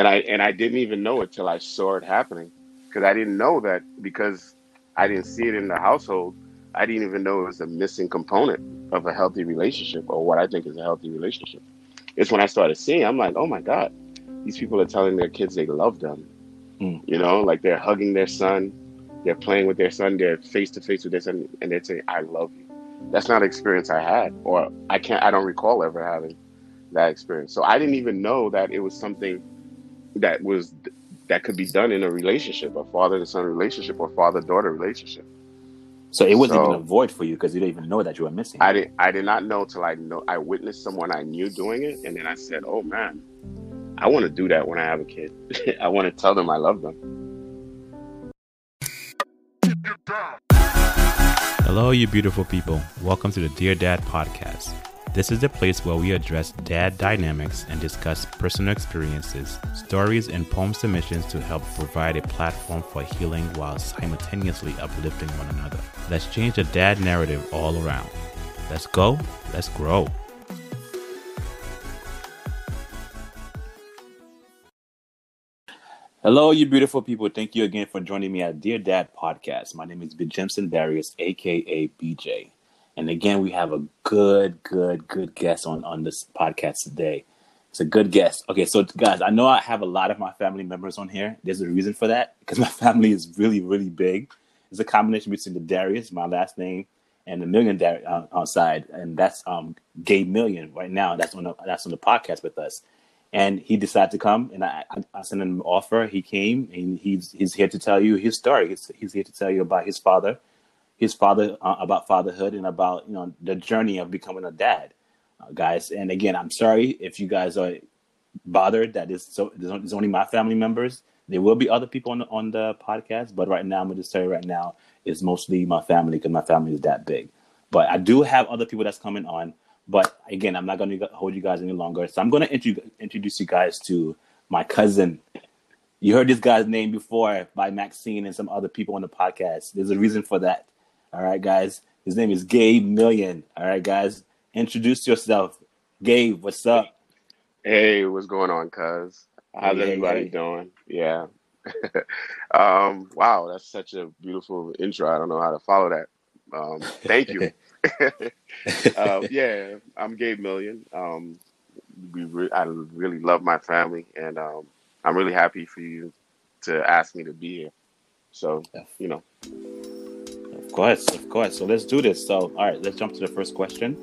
and I and I didn't even know it till I saw it happening, because I didn't know that because I didn't see it in the household. I didn't even know it was a missing component of a healthy relationship or what I think is a healthy relationship. It's when I started seeing, I'm like, oh my God, these people are telling their kids they love them. Mm. You know, like they're hugging their son, they're playing with their son, they're face to face with their son, and they're saying, I love you. That's not an experience I had, or I can't, I don't recall ever having that experience. So I didn't even know that it was something that was that could be done in a relationship, a father to son relationship, or father daughter relationship. So it wasn't So- even a void for you because you didn't even know that you were missing. I did I did not know till I know I witnessed someone I knew doing it, and then I said, "Oh man, I want to do that when I have a kid. I want to tell them I love them." Hello, you beautiful people. Welcome to the Dear Dad podcast. This is the place where we address dad dynamics and discuss personal experiences, stories, and poem submissions to help provide a platform for healing while simultaneously uplifting one another. Let's change the dad narrative all around. Let's go, let's grow. Hello, you beautiful people. Thank you again for joining me at Dear Dad Podcast. My name is Jimson Darius, aka BJ. And again, we have a good, good, good guest on, on this podcast today. It's a good guest. Okay, so guys, I know I have a lot of my family members on here. There's a reason for that because my family is really, really big. It's a combination between the Darius, my last name, and the Million Dar- uh, uh, side, and that's um Gabe Million right now. That's on the that's on the podcast with us and he decided to come and I, I, I sent him an offer he came and he's he's here to tell you his story he's, he's here to tell you about his father his father uh, about fatherhood and about you know the journey of becoming a dad uh, guys and again i'm sorry if you guys are bothered that it's so there's only my family members there will be other people on the, on the podcast but right now i'm tell you right now it's mostly my family because my family is that big but i do have other people that's coming on but again, I'm not going to hold you guys any longer. So I'm going to intro- introduce you guys to my cousin. You heard this guy's name before by Maxine and some other people on the podcast. There's a reason for that. All right, guys. His name is Gabe Million. All right, guys. Introduce yourself. Gabe, what's up? Hey, what's going on, cuz? How's Hey, everybody hey. doing? Yeah. um, wow, that's such a beautiful intro. I don't know how to follow that. Um, thank you. uh, yeah, I'm Gabe Million. Um, we re- I really love my family, and um, I'm really happy for you to ask me to be here. So, you know, course, of course. So let's do this. So, all right, let's jump to the first question.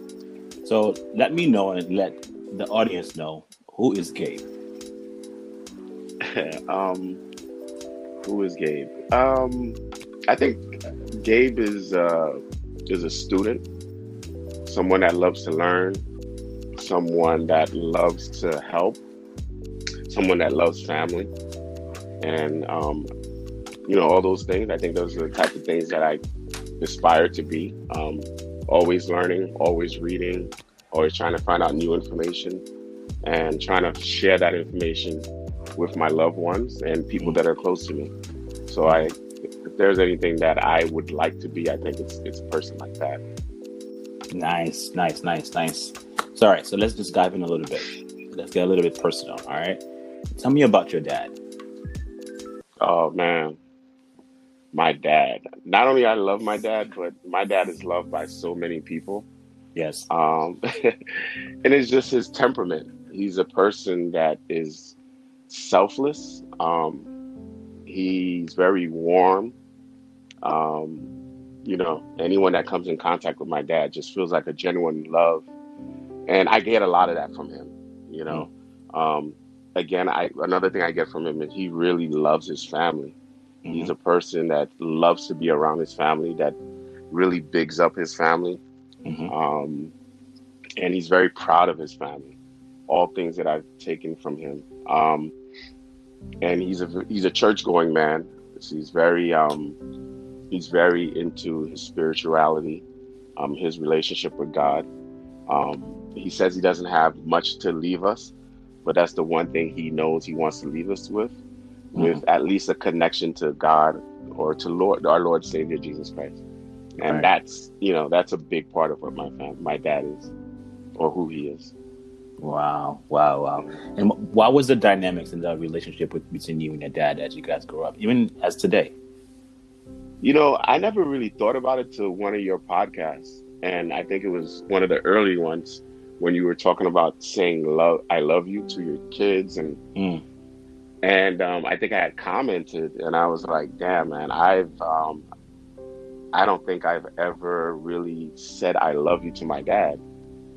So let me know and let the audience know who is Gabe. um, who is Gabe? Um, I think Gabe is uh, is a student, someone that loves to learn, someone that loves to help, someone that loves family, and um, you know all those things. I think those are the type of things that I aspire to be. Um, always learning, always reading, always trying to find out new information, and trying to share that information with my loved ones and people that are close to me. So I, if there's anything that I would like to be, I think it's it's a person like that. Nice, nice, nice, nice. So, all right, so let's just dive in a little bit. Let's get a little bit personal. All right, tell me about your dad. Oh man, my dad. Not only I love my dad, but my dad is loved by so many people. Yes. Um, and it's just his temperament. He's a person that is selfless. Um, he's very warm. Um, you know, anyone that comes in contact with my dad just feels like a genuine love, and I get a lot of that from him. You know, um, again, I another thing I get from him is he really loves his family. He's a person that loves to be around his family, that really bigs up his family, Mhm. um, and he's very proud of his family. All things that I've taken from him, um, and he's a he's a church going man. So he's very um, he's very into his spirituality, um, his relationship with God. Um, he says he doesn't have much to leave us, but that's the one thing he knows he wants to leave us with, with at least a connection to God or to Lord, our Lord Savior Jesus Christ. And Right. that's you know that's a big part of what my fam- my dad is, or who he is. Wow, wow, wow. And what was the dynamics in the relationship with, between you and your dad as you guys grew up, even as today? You know, I never really thought about it till one of your podcasts, and I think it was one of the early ones when you were talking about saying "love," "I love you" to your kids, and Mm. And um, I think I had commented, and I was like, "Damn, man, I've um, I don't think I've ever really said I love you to my dad."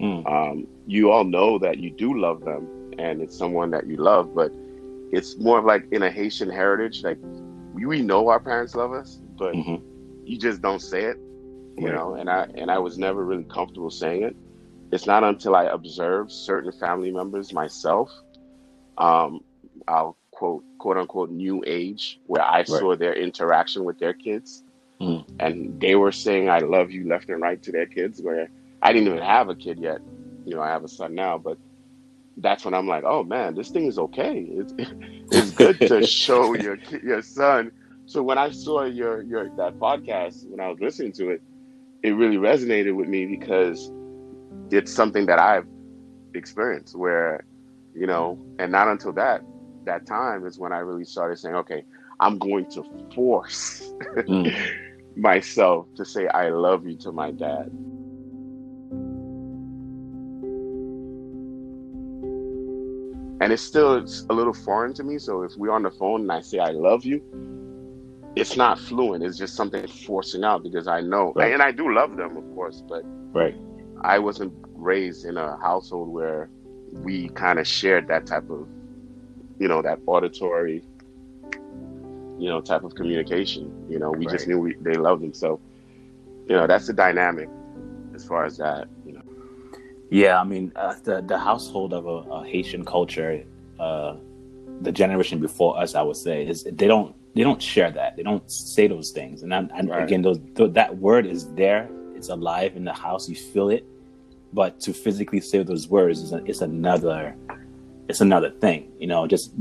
Mm. um, you all know that you do love them and it's someone that you love but it's more of like in a haitian heritage like we, know our parents love us but hmm you just don't say it you Right. know and i and i was never really comfortable saying it it's not until i observed certain family members myself um i'll quote quote unquote new age where i saw their interaction with their kids. Mm. and they were saying i love you left and right to their kids where i didn't even have a kid yet. You know i have a son now but that's when i'm like oh man this thing is okay. It's, it's good to show your your son. So when i saw your your that podcast when i was listening to it it really resonated with me because it's something that i've experienced where you know and not until that that time is when i really started saying okay i'm going to force Mm. myself to say I love you to my dad. And it's still it's a little foreign to me. So if we're on the phone and I say I love you, it's not fluent. It's just something forcing out because I know, Right. and I do love them, of course, but Right. I wasn't raised in a household where we kind of shared that type of, you know, that auditory, you know, type of communication. You know, we just knew we, they loved him So, you know, that's the dynamic as far as that. You know, Yeah, I mean, uh, the the household of a, a Haitian culture, uh, the generation before us, I would say, is they don't they don't share that. They don't say those things. And, I, and Right. again, those th- that word is there. It's alive in the house. You feel it, but to physically say those words is a, it's another it's another thing. You know, just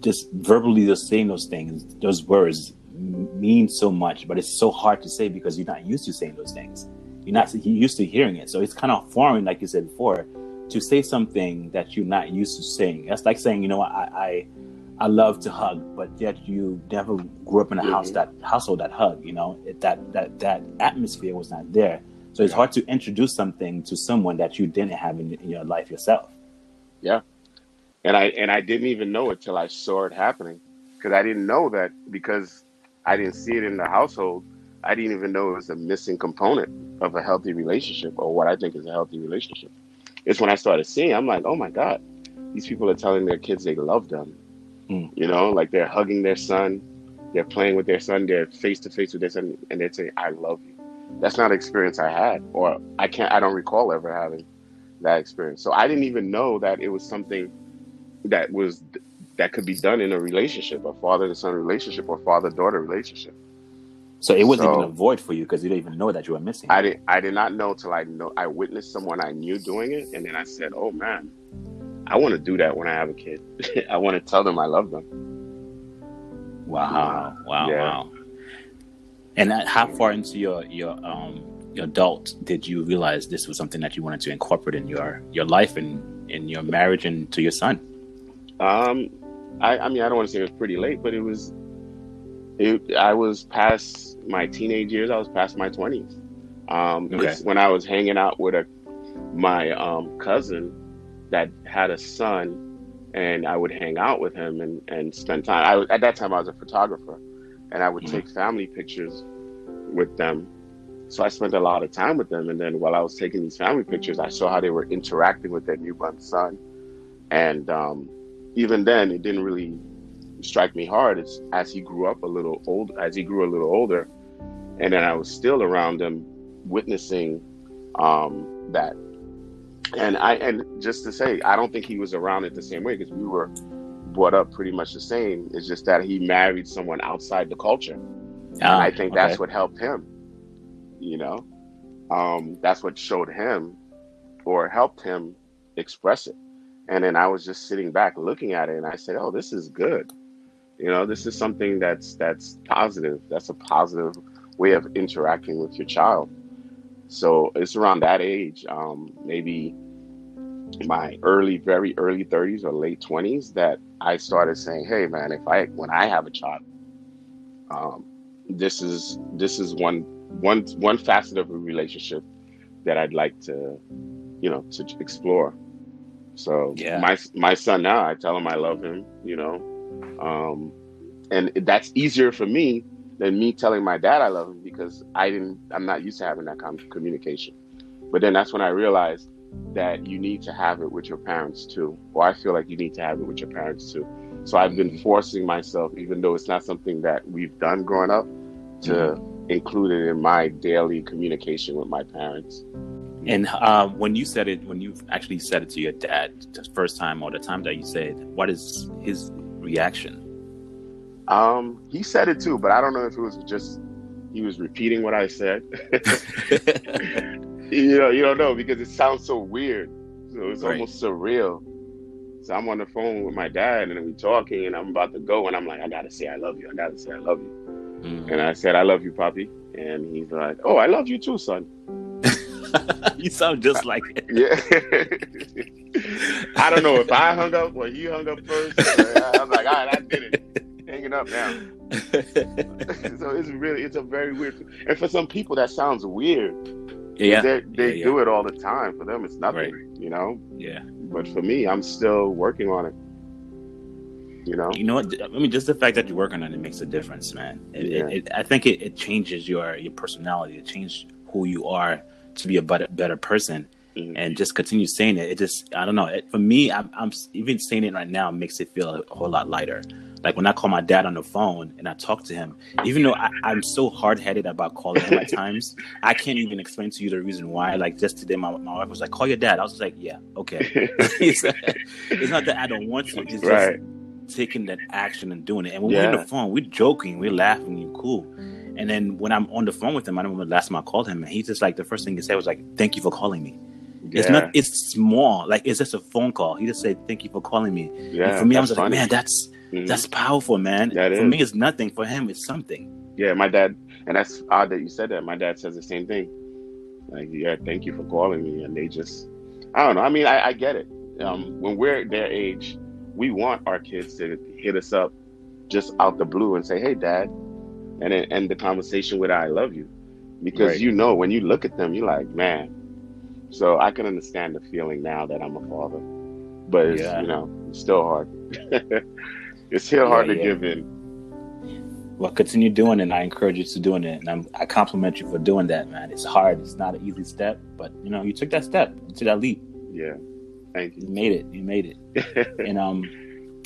just verbally just saying those things, those words mean so much, but it's so hard to say because you're not used to saying those things. You're not used to hearing it, so it's kind of foreign, like you said before, to say something that you're not used to saying. That's like saying, you know, I I, I love to hug, but yet you never grew up in a house Mhm. that household that hug. You know, it, that that that atmosphere was not there. So it's hard to introduce something to someone that you didn't have in, in your life yourself. And I and I didn't even know it till I saw it happening because I didn't know that because I didn't see it in the household. I didn't even know it was a missing component of a healthy relationship or what I think is a healthy relationship. It's when I started seeing, I'm like, oh my God, these people are telling their kids they love them. Mm. You know, like they're hugging their son, they're playing with their son, they're face to face with their son, and they're saying, I love you. That's not an experience I had, or I can't, I don't recall ever having that experience. So I didn't even know that it was something that was that could be done in a relationship, a father and son relationship, or father daughter relationship. So it wasn't So- even a void for you because you didn't even know that you were missing. I didn't I did not know till I know I witnessed someone I knew doing it, and then I said, "Oh man, I want to do that when I have a kid. I want to tell them I love them." Wow, wow, Yeah. wow. And that, how far into your your um your adult did you realize this was something that you wanted to incorporate in your your life and in your marriage and to your son? Um, I, I mean, I don't want to say it was pretty late, but it was. It, I was past my teenage years. I was past my twenties. Um, Okay. when I was hanging out with a my um, cousin that had a son, and I would hang out with him and, and spend time. I at that time I was a photographer, and I would Mhm. take family pictures with them. So I spent a lot of time with them, and then while I was taking these family pictures, I saw how they were interacting with their newborn son, and um, even then, it didn't really strike me hard. It's as he grew up a little old, as he grew a little older, and then I was still around him, witnessing um, that. And I and just to say, I don't think he was around it the same way because we were brought up pretty much the same. It's just that he married someone outside the culture, and Ah, I think that's what helped him. You know, um, that's what showed him or helped him express it. And then I was just sitting back looking at it, and I said, "Oh, this is good. You know, this is something that's that's positive. That's a positive way of interacting with your child." So it's around that age, um, maybe my early, very early 30s or late 20s that I started saying, "Hey, man, if I when I have a child, um, this is this is one one one facet of a relationship that I'd like to, you know, to explore." So Yeah. my my son now, I tell him I love him, you know, um, and that's easier for me than me telling my dad I love him because I didn't. I'm not used to having that kind of communication. But then that's when I realized that you need to have it with your parents too, or I feel like you need to have it with your parents too. So I've been forcing myself, even though it's not something that we've done growing up, to include it in my daily communication with my parents. And um, when you said it, when you actually said it to your dad the first time or the time that you said, what is his reaction? Um, he said it too, but I don't know if it was just he was repeating what I said. you know, you don't know because it sounds so weird. So it's Right. almost surreal. So I'm on the phone with my dad and we're talking and I'm about to go and I'm like, I gotta say I love you. I gotta say I love you. Mm. And I said, I love you, Poppy. And he's like, Oh, I love you too, son. you sound just like it. Yeah. I don't know if I hung up or he hung up first. I was like, all right, I did it. Hanging up now. so it's really it's a very weird and for some people that sounds weird. yeah, They they yeah, do it all the time. For them it's nothing, Right. you know? yeah. But for me, I'm still working on it. You know? You know what? I mean, just the fact that you're working on it makes a difference, man. It, Yeah. it, it, I think it, it changes your your personality. It changes who you are to be a better better person. Mhm. And just continue saying it. It just I don't know. It, for me, I'm, I'm even saying it right now makes it feel a whole lot lighter. Like when I call my dad on the phone and I talk to him, even though I, I'm so hard headed about calling him at times, I can't even explain to you the reason why. Like just today, my, my wife was like, "Call your dad." I was like, "Yeah, okay." it's, it's not that I don't want to. It's just right. taking that action and doing it. And when we're on the phone, we're joking, we're laughing, we're cool. And then when I'm on the phone with him, I remember the last time I called him, and he just like the first thing he said was like, "Thank you for calling me." It's not. It's small. Like it's just a phone call. He just said, "Thank you for calling me." Yeah. and for me, I was like, "Man, that's Mhm. that's powerful, man." That for is. me, it's nothing. For him, it's something. Yeah, my dad, and that's odd that you said that. My dad says the same thing. Like, yeah, thank you for calling me. And they just, I don't know. I mean, I, I get it. Um, when we're their age, we want our kids to hit us up just out the blue and say, hey, dad, and then end the conversation with, I love you. Because Right. you know, when you look at them, you're like, man. So I can understand the feeling now that I'm a father. But it's, Yeah. you know, it's still hard. it's still hard Yeah, to yeah. give in. Well, continue doing it. and I encourage you to doing it, and I'm, I compliment you for doing that, man. It's hard. It's not an easy step, but you know, you took that step, you took that leap. Yeah. Thank You you. made it. You made it. and um,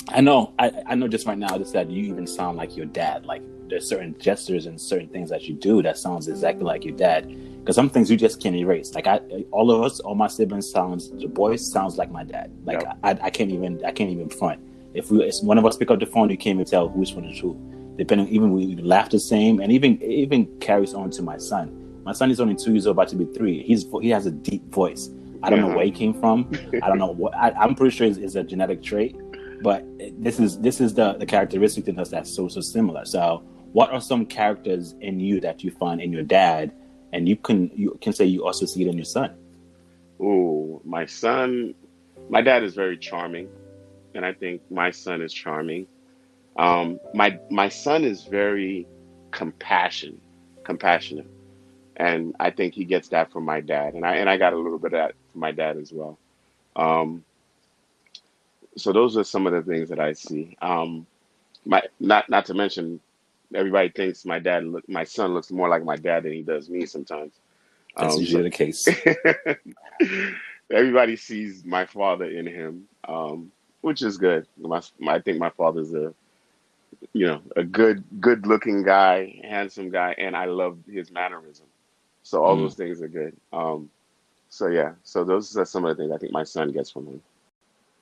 I know, I, I know just right now just that you even sound like your dad. Like there's certain gestures and certain things that you do that sounds exactly like your dad. Because some things you just can't erase. Like I, all of us, all my siblings sounds, the boys sounds like my dad. Like. I, I can't even, I can't even front. If we, if one of us pick up the phone, you can't even tell who's one is who. Depending, even we laugh the same, and even even carries on to my son. My son is only two years old, about to be three. He's he has a deep voice. I don't know Uh-huh. where he came from. I don't know what. I, I'm pretty sure it's, it's a genetic trait, but this is this is the the characteristic in us that's so so similar. So, what are some characters in you that you find in your dad, and you can you can say you also see it in your son? oh my son, my dad is very charming, and I think my son is charming. Um, my my son is very compassion, compassionate, and I think he gets that from my dad, and I and I got a little bit of that from my dad as well. Um, so those are some of the things that I see. Um, my not not to mention, everybody thinks my dad, look, my son looks more like my dad than he does me sometimes. That's Um, usually the case. everybody sees my father in him, um, which is good. My, my, I think my father's a, you know, a good, good-looking guy, handsome guy, and I love his mannerism. So all Mm. those things are good. Um, so yeah, so those are some of the things I think my son gets from him.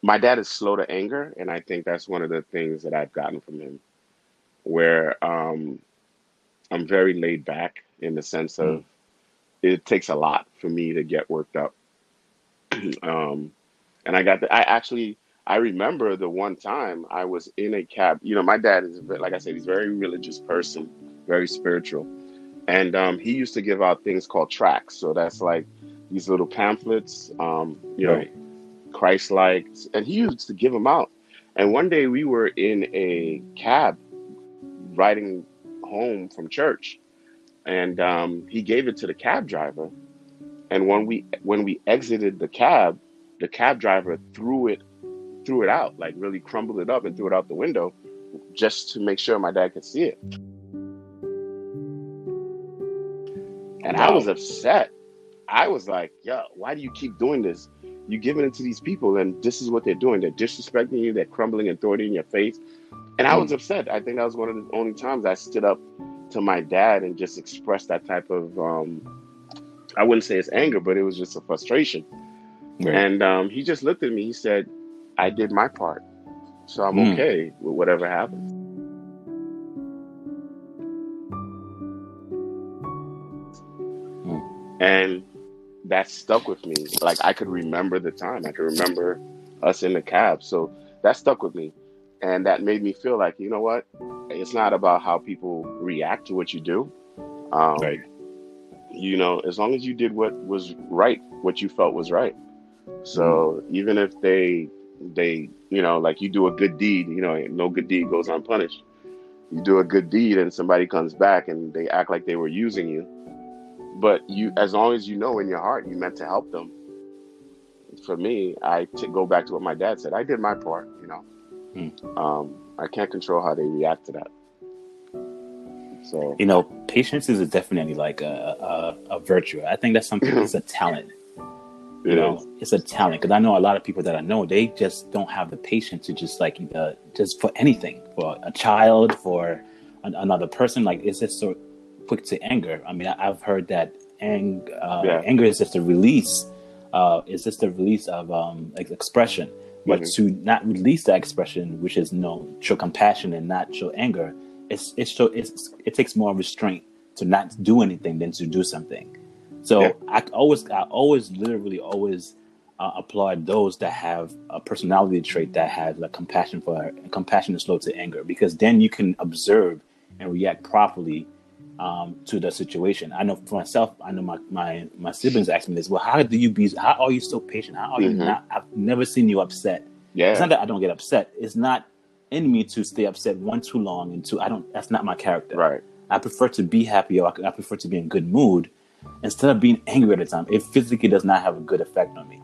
My dad is slow to anger, and I think that's one of the things that I've gotten from him, where um, I'm very laid back in the sense of it takes a lot for me to get worked up. um, and I got the, I actually, I remember the one time I was in a cab. You know, my dad is, like I said, he's a very religious person, very spiritual. And um, he used to give out things called tracts. So that's like these little pamphlets, um, you know, Right. Christ-like, and he used to give them out. And one day we were in a cab riding home from church, and um, he gave it to the cab driver. And when we when we exited the cab, the cab driver threw it threw it out, like really crumbled it up and threw it out the window, just to make sure my dad could see it. And I was upset. I was like, "Yo, why do you keep doing this? You giving it to these people, and this is what they're doing. They're disrespecting you. They're crumbling and throwing it in your face." And I was upset. I think that was one of the only times I stood up to my dad and just expressed that type of um, I wouldn't say it's anger, but it was just a frustration. Right. And um, he just looked at me. He said, "I did my part, so I'm Mm. okay with whatever happens." And that stuck with me. Like I could remember the time. I could remember us in the cab. So that stuck with me. And that made me feel like, you know what? It's not about how people react to what you do. Um, Right. You know, as long as you did what was right, what you felt was right. So even if they, they, you know, like you do a good deed, you know, no good deed goes unpunished. You do a good deed and somebody comes back and they act like they were using you. But you, as long as you know in your heart you meant to help them. For me, I t- go back to what my dad said. I did my part, you know. Hmm. Um, I can't control how they react to that. So You know, patience is definitely like a, a, a virtue. I think that's something, it's a talent. you it know is. it's a talent because i know a lot of people that i know they just don't have the patience to just like uh, just for anything for a child for an, another person like it's just so quick to anger i mean I, i've heard that ang- uh, Yeah. anger is just a release uh it's just a release of um like expression but Mhm. to not release that expression which is you know show compassion and not show anger it's it's so it's it takes more restraint to not do anything than to do something so Yeah. I always, I always, literally, always uh, applaud those that have a personality trait that has like compassion for compassion is slow to anger, because then you can observe and react properly um, to the situation. I know for myself, I know my my my siblings ask me this. Well, how do you be? How are you so patient? How are you Mhm. not? I've never seen you upset. Yeah. It's not that I don't get upset. It's not in me to stay upset one too long and two. I don't. That's not my character. Right. I prefer to be happy or I prefer to be in good mood instead of being angry at the time. It physically does not have a good effect on me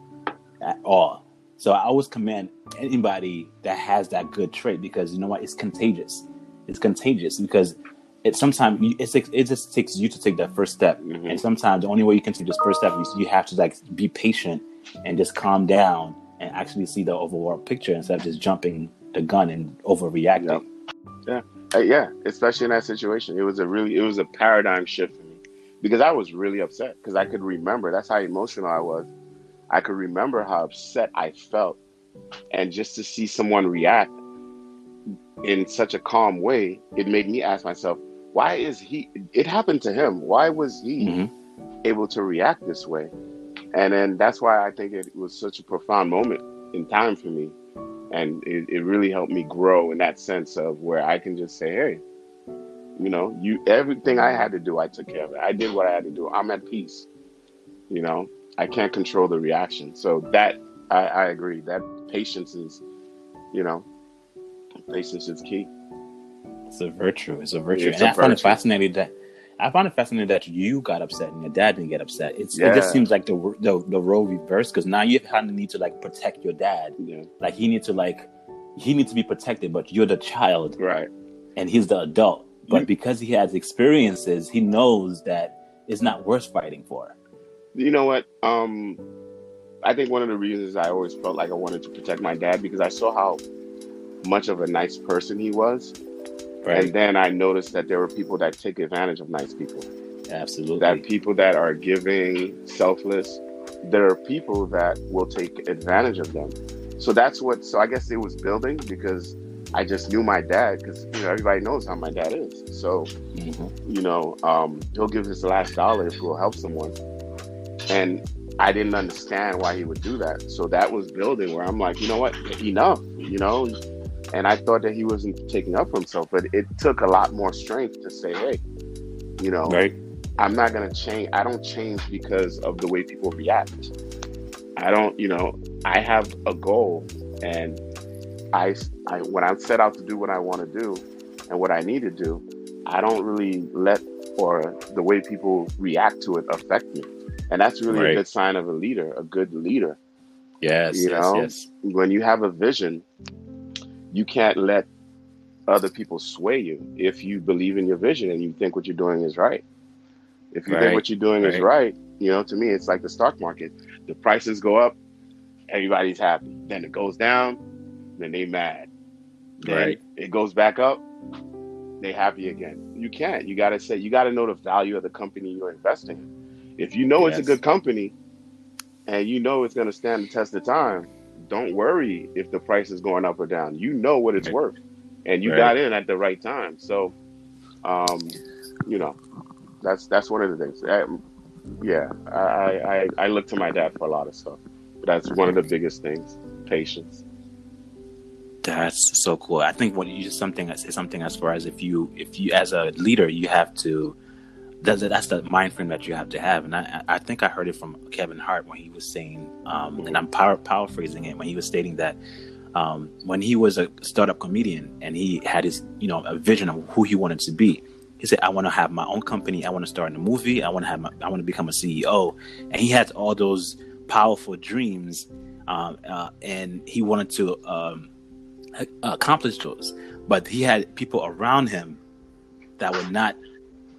at all. So I always commend anybody that has that good trait because you know what? It's contagious. It's contagious because it sometimes you- it just takes you to take that first step, Mhm. and sometimes the only way you can take this first step is you have to like be patient and just calm down and actually see the overall picture instead of just jumping the gun and overreacting. Uh, yeah, especially in that situation, it was a really it was a paradigm shift for me because I was really upset because I could remember that's how emotional I was. I could remember how upset I felt, and just to see someone react in such a calm way, it made me ask myself, why is he? It happened to him. Why was he Mhm. able to react this way? And then that's why I think it was such a profound moment in time for me and it, it really helped me grow in that sense of where I can just say, hey, you know, you everything I had to do, I took care of it. I did what I had to do. I'm at peace. You know, I can't control the reaction. So that I, I agree. That patience is, you know, patience is key. It's a virtue. It's a virtue. It's and a I find it fascinating that I find it fascinating that you got upset and your dad didn't get upset. It's, It just seems like the the, the role reversed because now you kind of need to like protect your dad. Yeah. Like he needs to like he needs to be protected, but you're the child Right. and he's the adult. But You- because he has experiences, he knows that it's not worth fighting for. You know what? Um, I think one of the reasons I always felt like I wanted to protect my dad because I saw how much of a nice person he was. And then I noticed that there were people that take advantage of nice people. Absolutely. that people that are giving, selfless, there are people that will take advantage of them. So that's what. So I guess it was building because I just knew my dad because you know everybody knows how my dad is. So Mhm. you know um, he'll give his last dollar if he'll help someone, and I didn't understand why he would do that. So that was building where I'm like, you know what, enough, you know. And I thought that he wasn't taking up for himself, but it took a lot more strength to say, hey, you know, Right. I'm not gonna change. I don't change because of the way people react. I don't, you know, I have a goal, and I, I when I set out to do what I want to do and what I need to do, I don't really let or the way people react to it affect me, and that's really Right. a good sign of a leader, a good leader. Yes, You yes, know? yes. When you have a vision, you can't let other people sway you if you believe in your vision and you think what you're doing is right. If you Right, think what you're doing is right. right, you know, to me, it's like the stock market. The prices go up, everybody's happy. Then it goes down, then they mad. Then Right. it goes back up, they happy again. You can't. You gotta say you gotta know the value of the company you're investing in. If you know it's a good company and you know it's gonna stand the test of time, don't worry if the price is going up or down. You know what it's worth. And you Right. got in at the right time. So um, you know, that's that's one of the things. I, yeah, I, I I look to my dad for a lot of stuff. That's one of the biggest things. Patience. That's so cool. I think what you just something something as far as if you if you as a leader you have to that's that's the mind frame that you have to have. And I I think I heard it from Kevin Hart when he was saying um, and I'm power paraphrasing it when he was stating that um, when he was a startup comedian and he had his you know a vision of who he wanted to be. He said, "I want to have my own company. I want to start in a movie. I want to have. My, I want to become a CEO." And he had all those powerful dreams, um, uh, and he wanted to um, accomplish those. But he had people around him that were not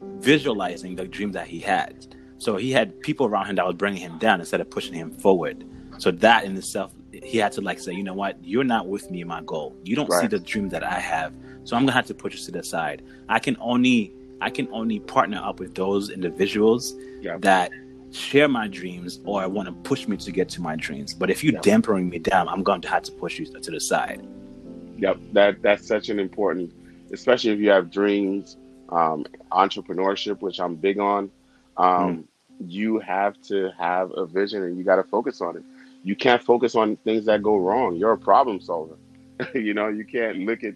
visualizing the dream that he had. So he had people around him that was bringing him down instead of pushing him forward. So that in itself, he had to like say, you know what, you're not with me in my goal. You don't see the dream that I have. So I'm gonna have to put you to the side. I can only I can only partner up with those individuals Yeah. that share my dreams or want to push me to get to my dreams. But if you're Yeah. dampering me down, I'm going to have to push you to the side. Yep, that that's such an important, especially if you have dreams, um, entrepreneurship, which I'm big on. Um, You have to have a vision, and you got to focus on it. You can't focus on things that go wrong. You're a problem solver. you know, you can't look at,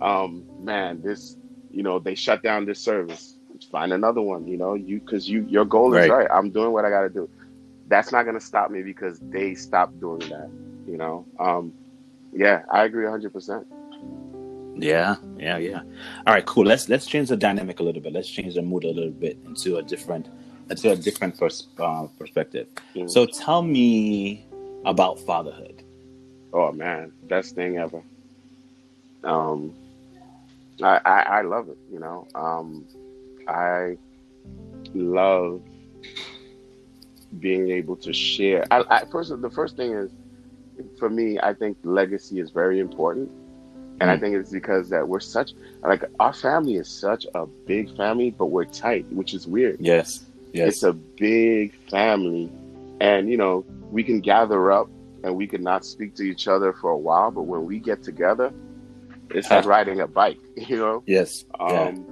um, man, this, you know, they shut down this service. Find another one. You know, you because you your goal is Right. right. I'm doing what I got to do. That's not going to stop me because they stopped doing that. You know, um, yeah, I agree 100. percent Yeah, yeah, yeah. All right, cool. Let's let's change the dynamic a little bit. Let's change the mood a little bit into a different into a different pers- uh, perspective. Mhm. So tell me about fatherhood. Oh man, best thing ever. Um, I, I I love it. You know, um, I love being able to share. I, I first the first thing is for me. I think legacy is very important, and I Mm. think it's because that we're such like our family is such a big family, but we're tight, which is weird. Yes, yes, It's a big family, and you know we can gather up and we can not speak to each other for a while, but when we get together, it's like riding a bike, you know. yes. yeah. Um,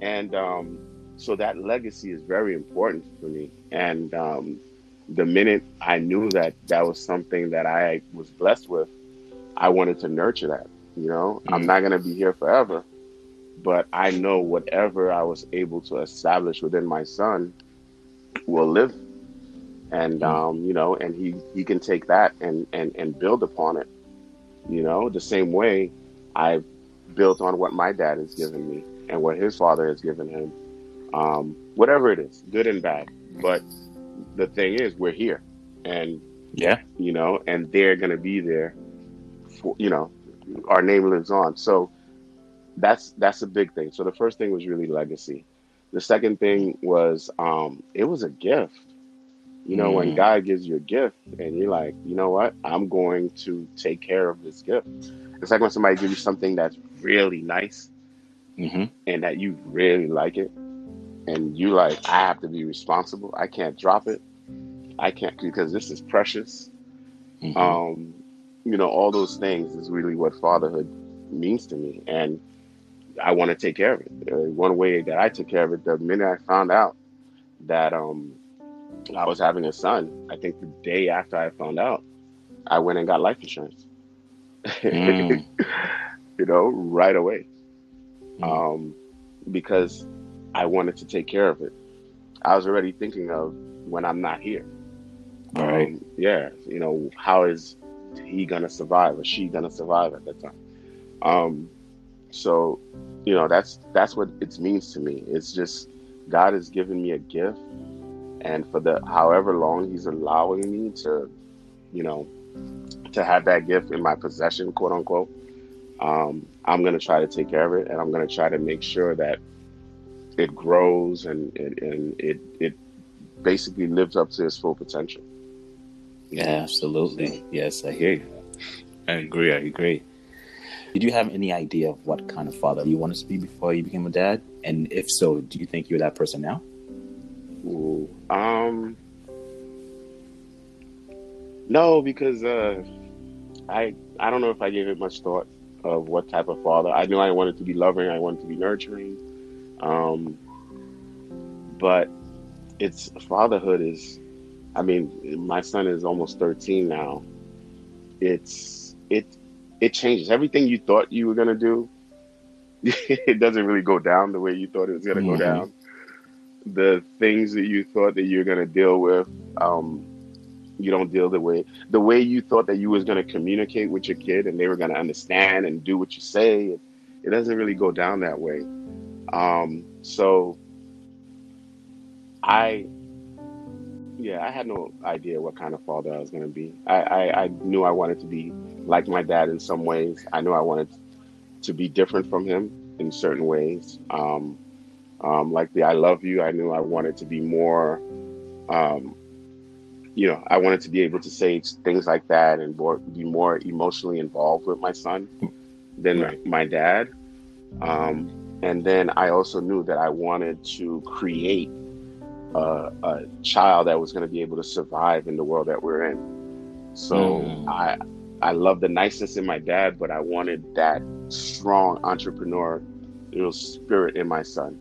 and um, so that legacy is very important for me. And um, the minute I knew that that was something that I was blessed with, I wanted to nurture that. You know, I'm Mm. not going to be here forever, but I know whatever I was able to establish within my son will live. And Mm. um, you know, and he he can take that and and and build upon it. You know, the same way I've built on what my dad has given me and what his father has given him. Um, whatever it is, good and bad. But the thing is, we're here, and yeah, you know, and they're gonna be there. For you know, our name lives on. So that's that's a big thing. So the first thing was really legacy. The second thing was um, it was a gift. You know, when Mm. God gives you a gift, and you're like, you know what, I'm going to take care of this gift. It's like when somebody gives you something that's really nice hmm and that you really like it and you like i have to be responsible i can't drop it i can't because this is precious hmm um you know all those things is really what fatherhood means to me and i want to take care of it uh, one way that i took care of it the minute i found out that um i was having a son i think the day after i found out i went and got life insurance Mm. you know right away Mm. um, because I wanted to take care of it. I was already thinking of when I'm not here. All right. Um, yeah, you know, how is he gonna survive or she gonna survive at that time? Um, so, you know, that's that's what it means to me. It's just God has given me a gift, and for the however long He's allowing me to, you know, to have that gift in my possession, quote unquote. Um, I'm gonna try to take care of it, and I'm gonna try to make sure that it grows and it, and it it basically lives up to its full potential. Yeah, absolutely. Yes, I hear you. I agree. I agree. Did you have any idea of what kind of father you wanted to be before you became a dad? And if so, do you think you're that person now? Ooh, um, no, because uh, I I don't know if I gave it much thought of what type of father. I knew I wanted to be loving. I wanted to be nurturing. Um, but it's fatherhood is. I mean, my son is almost thirteen now. It's it it changes everything you thought you were gonna do. it doesn't really go down the way you thought it was gonna Mhm. go down. The things that you thought that you're gonna deal with, um, you don't deal the way the way you thought that you was gonna communicate with your kid and they were gonna understand and do what you say. It, it doesn't really go down that way. Um, so I yeah, I had no idea what kind of father I was going to be. I, I, I knew I wanted to be like my dad in some ways. I knew I wanted to be different from him in certain ways. Um, um, like the I love you, I knew I wanted to be more, um, you know, I wanted to be able to say things like that and more, be more emotionally involved with my son than Right. my dad. Um, and then I also knew that I wanted to create a, a child that was going to be able to survive in the world that we're in. So Mm. I I love the niceness in my dad, but I wanted that strong entrepreneur, you know, spirit in my son.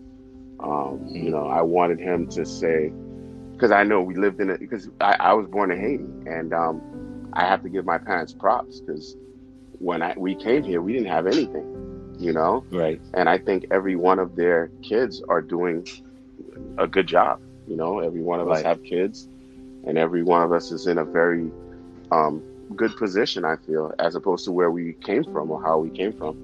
Um, you know, I wanted him to say, because I know we lived in it, because I, I was born in Haiti, and um, I have to give my parents props because when I we came here, we didn't have anything, you know. Right. And I think every one of their kids are doing a good job. You know, every one of us have kids, and every one of us is in a very um, good position. I feel, as opposed to where we came from or how we came from.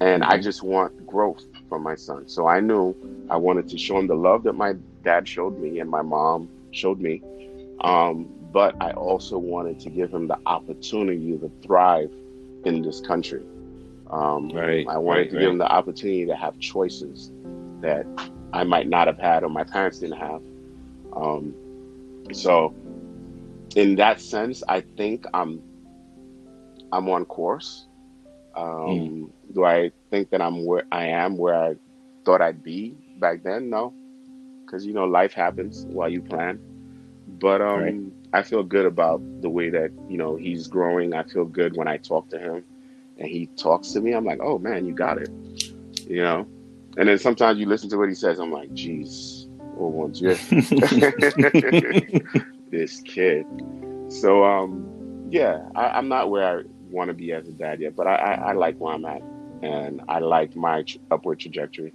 And I Mhm. just want growth from my son. So I knew I wanted to show him the love that my dad showed me and my mom showed me. Um, but I also wanted to give him the opportunity to thrive in this country. Um, Right, I wanted right, to give him the opportunity to have choices that I might not have had or my parents didn't have. Um, so, in that sense, I think I'm I'm on course. Um, Do I think that I'm where I am where I thought I'd be back then? No, because you know life happens while you plan. But um, Right. I feel good about the way that you know he's growing. I feel good when I talk to him, and he talks to me. I'm like, oh man, you got it, you know. And then sometimes you listen to what he says. I'm like, geez, oh mon dieu, this kid. So um, yeah, I, I'm not where I want to be as a dad yet, but I, I, I like where I'm at, and I like my tr- upward trajectory.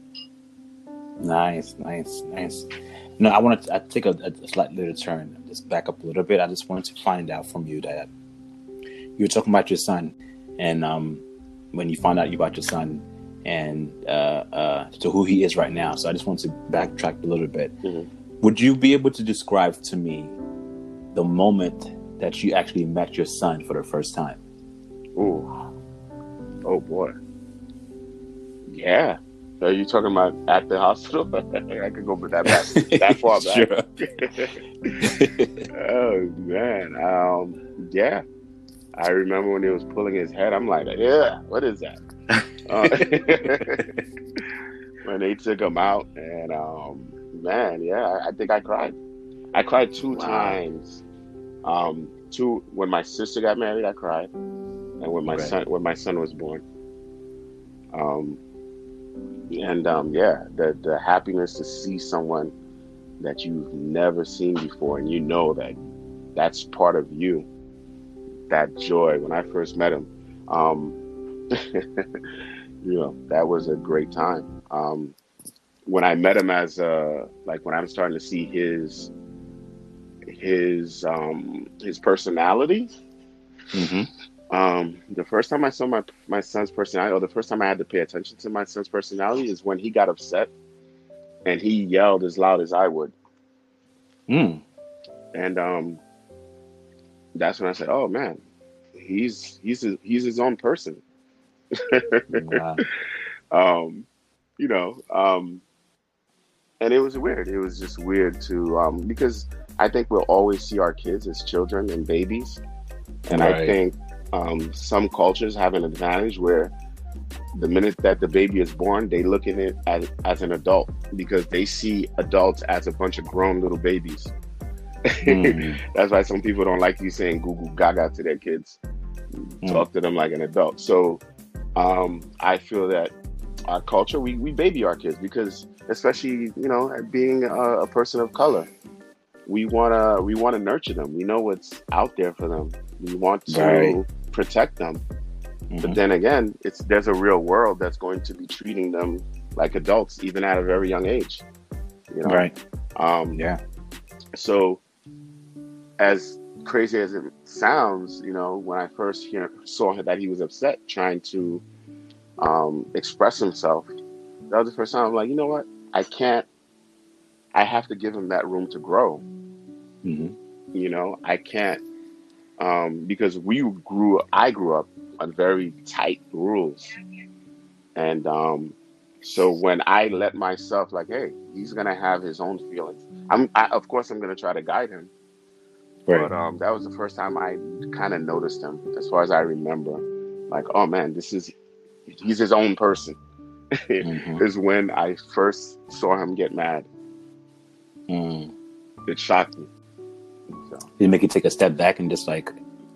Nice, nice, nice. No, I want to I take a, a slight little turn, just back up a little bit. I just wanted to find out from you that you were talking about your son, and um, when you found out about your son and uh, uh, to who he is right now. So I just want to backtrack a little bit. Mhm. Would you be able to describe to me the moment that you actually met your son for the first time? Ooh, oh boy, yeah. Are you talking about at the hospital? I could go with that back, that far back. oh man, um, yeah. I remember when he was pulling his head. I'm like, yeah, what is that? Uh, when they took him out, and um, man, yeah, I, I think I cried. I cried two Wow. times. Um, two when my sister got married, I cried, and when my Right. son when my son was born. Um, and um, yeah, the the happiness to see someone that you've never seen before, and you know that that's part of you. That joy when I first met him, um, you know, that was a great time. Um, when I met him as uh, like when I'm starting to see his his um, his personality. Mm-hmm. Um, the first time I saw my my son's personality, or the first time I had to pay attention to my son's personality, is when he got upset and he yelled as loud as I would, Mm. and um, that's when I said, "Oh man, he's he's his, he's his own person." Wow. um, you know, um, and it was weird. It was just weird to um, because I think we'll always see our kids as children and babies, and I think um, some cultures have an advantage where the minute that the baby is born, they look at it as, as an adult because they see adults as a bunch of grown little babies. Mm. That's why some people don't like you saying "goo goo gaga" to their kids. Talk to them like an adult. So um, I feel that our culture, we, we baby our kids because, especially you know, being a, a person of color, we wanna we wanna nurture them. We know what's out there for them. We want to Right. protect them. Mhm. But then again, it's there's a real world that's going to be treating them like adults, even at a very young age. You know, Right. um, Yeah. so, as crazy as it sounds, you know, when I first hear, saw that he was upset trying to um, express himself, that was the first time I'm like, you know what? I can't. I have to give him that room to grow. hmm You know, I can't um, because we grew. I grew up on very tight rules, and um, so when I let myself, like, hey, he's gonna have his own feelings. I'm, I, of course, I'm gonna try to guide him. Right. But um, that was the first time I kind of noticed him, as far as I remember. Like, oh man, this is he's his own person. Mhm. is when I first saw him get mad. Mm. It shocked me. So it make you take a step back and just like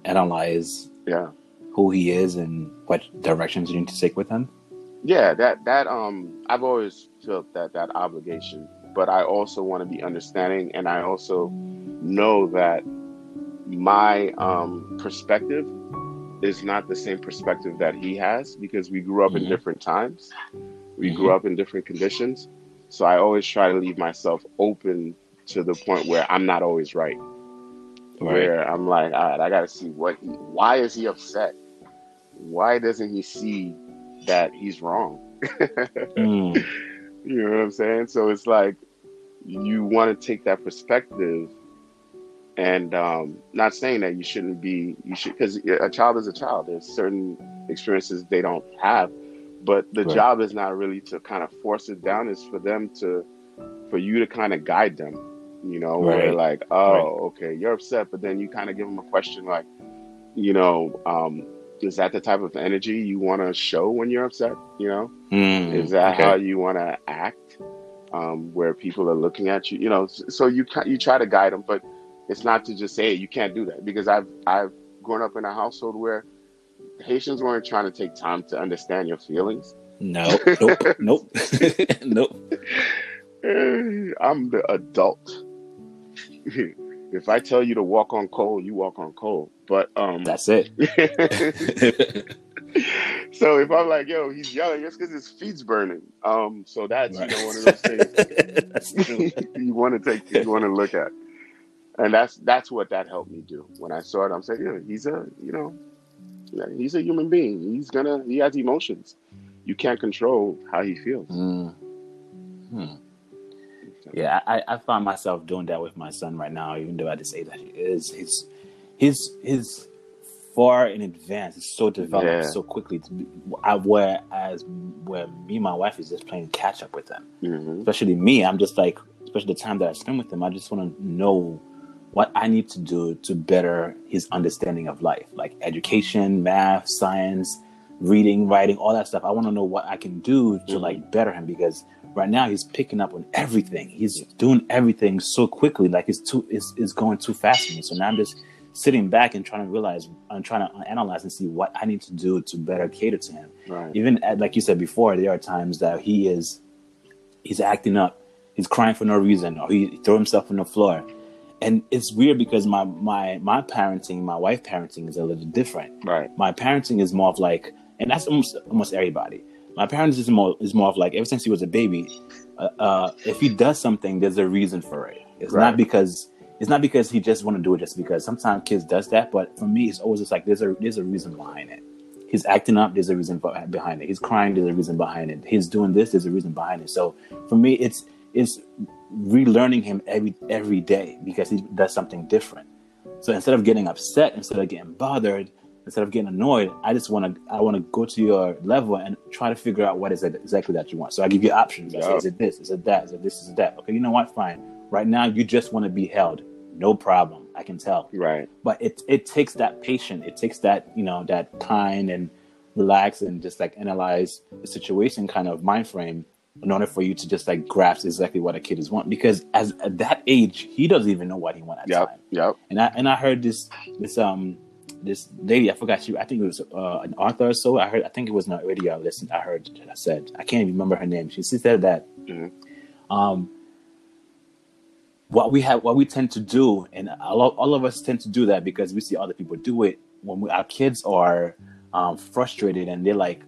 analyze yeah, who he is and what directions you need to take with him? yeah. That that um, I've always felt that that obligation, but I also want to be understanding, and I also know that my um perspective is not the same perspective that he has because we grew up in Mhm. different times. We Mhm. grew up in different conditions. So I always try to leave myself open to the point where I'm not always right. Where I'm like, all right, I got to see what, he, why is he upset? Why doesn't he see that he's wrong? Mm. You know what I'm saying? So it's like you want to take that perspective and um, not saying that you shouldn't be, you should, because a child is a child. There's certain experiences they don't have, but the Right. job is not really to kind of force it down. It's for them to, for you to kind of guide them, you know, where like, oh, Right. okay, you're upset, but then you kind of give them a question like, you know, um, is that the type of energy you want to show when you're upset? You know, Mm. is that Okay. how you want to act um, where people are looking at you you know so you you try to guide them but it's not to just say hey, you can't do that because i've i've grown up in a household where haitians weren't trying to take time to understand your feelings No. Nope. nope. nope. Eh, i'm the adult if i tell you to walk on coal you walk on coal but um That's it. so if i'm like yo he's yelling it's because his feet's burning um so that's Right. you know one of those things you want to take you want to look at and that's that's what that helped me do when i saw it i'm saying yeah he's a you know he's a human being he's gonna he has emotions you can't control how he feels Mm. Hmm. Yeah, I, I find myself doing that with my son right now, even though at this age that he is, he's he's he's far in advance. He's so developed Yeah. so quickly. I, whereas where me and my wife is just playing catch up with him. hmm Especially me, I'm just like, especially the time that I spend with him, I just want to know what I need to do to better his understanding of life, like education, math, science, reading, writing, all that stuff. I want to know what I can do to Mhm. like better him because right now he's picking up on everything. He's doing everything so quickly, like it's too it's, it's going too fast for me. So now I'm just sitting back and trying to realize I'm trying to analyze and see what I need to do to better cater to him right even at, like you said before, there are times that he is he's acting up, he's crying for no reason, or he throw himself on the floor, and it's weird because my my my parenting, my wife parenting is a little different. right My parenting is more of like, and that's almost almost everybody. My parents is more is more of like ever since he was a baby, uh, uh, if he does something, there's a reason for it. It's Right. not because it's not because he just want to do it just because. Sometimes kids does that, but for me, it's always just like there's a there's a reason behind it. He's acting up. There's a reason behind it. He's crying. There's a reason behind it. He's doing this. There's a reason behind it. So for me, it's it's relearning him every every day because he does something different. So instead of getting upset, instead of getting bothered, instead of getting annoyed, I just want to I want to go to your level and try to figure out what is it exactly that you want. So I give you options. I say, is it this? Is it that? Is it this? Is it that? Okay, you know what? Fine. Right now, you just want to be held. No problem. I can tell. Right. But it it takes that patience. It takes that you know that kind and relax and just like analyze the situation kind of mind frame in order for you to just like grasp exactly what a kid is want because as at that age he doesn't even know what he wants at yep, time. Yep. And I and I heard this this um this lady I forgot she I think it was uh, an author or so I heard I think it was not radio I listened I heard I said I can't even remember her name she said that mm-hmm. um what we have what we tend to do and all, all of us tend to do that because we see other people do it when we, our kids are um, frustrated and they're like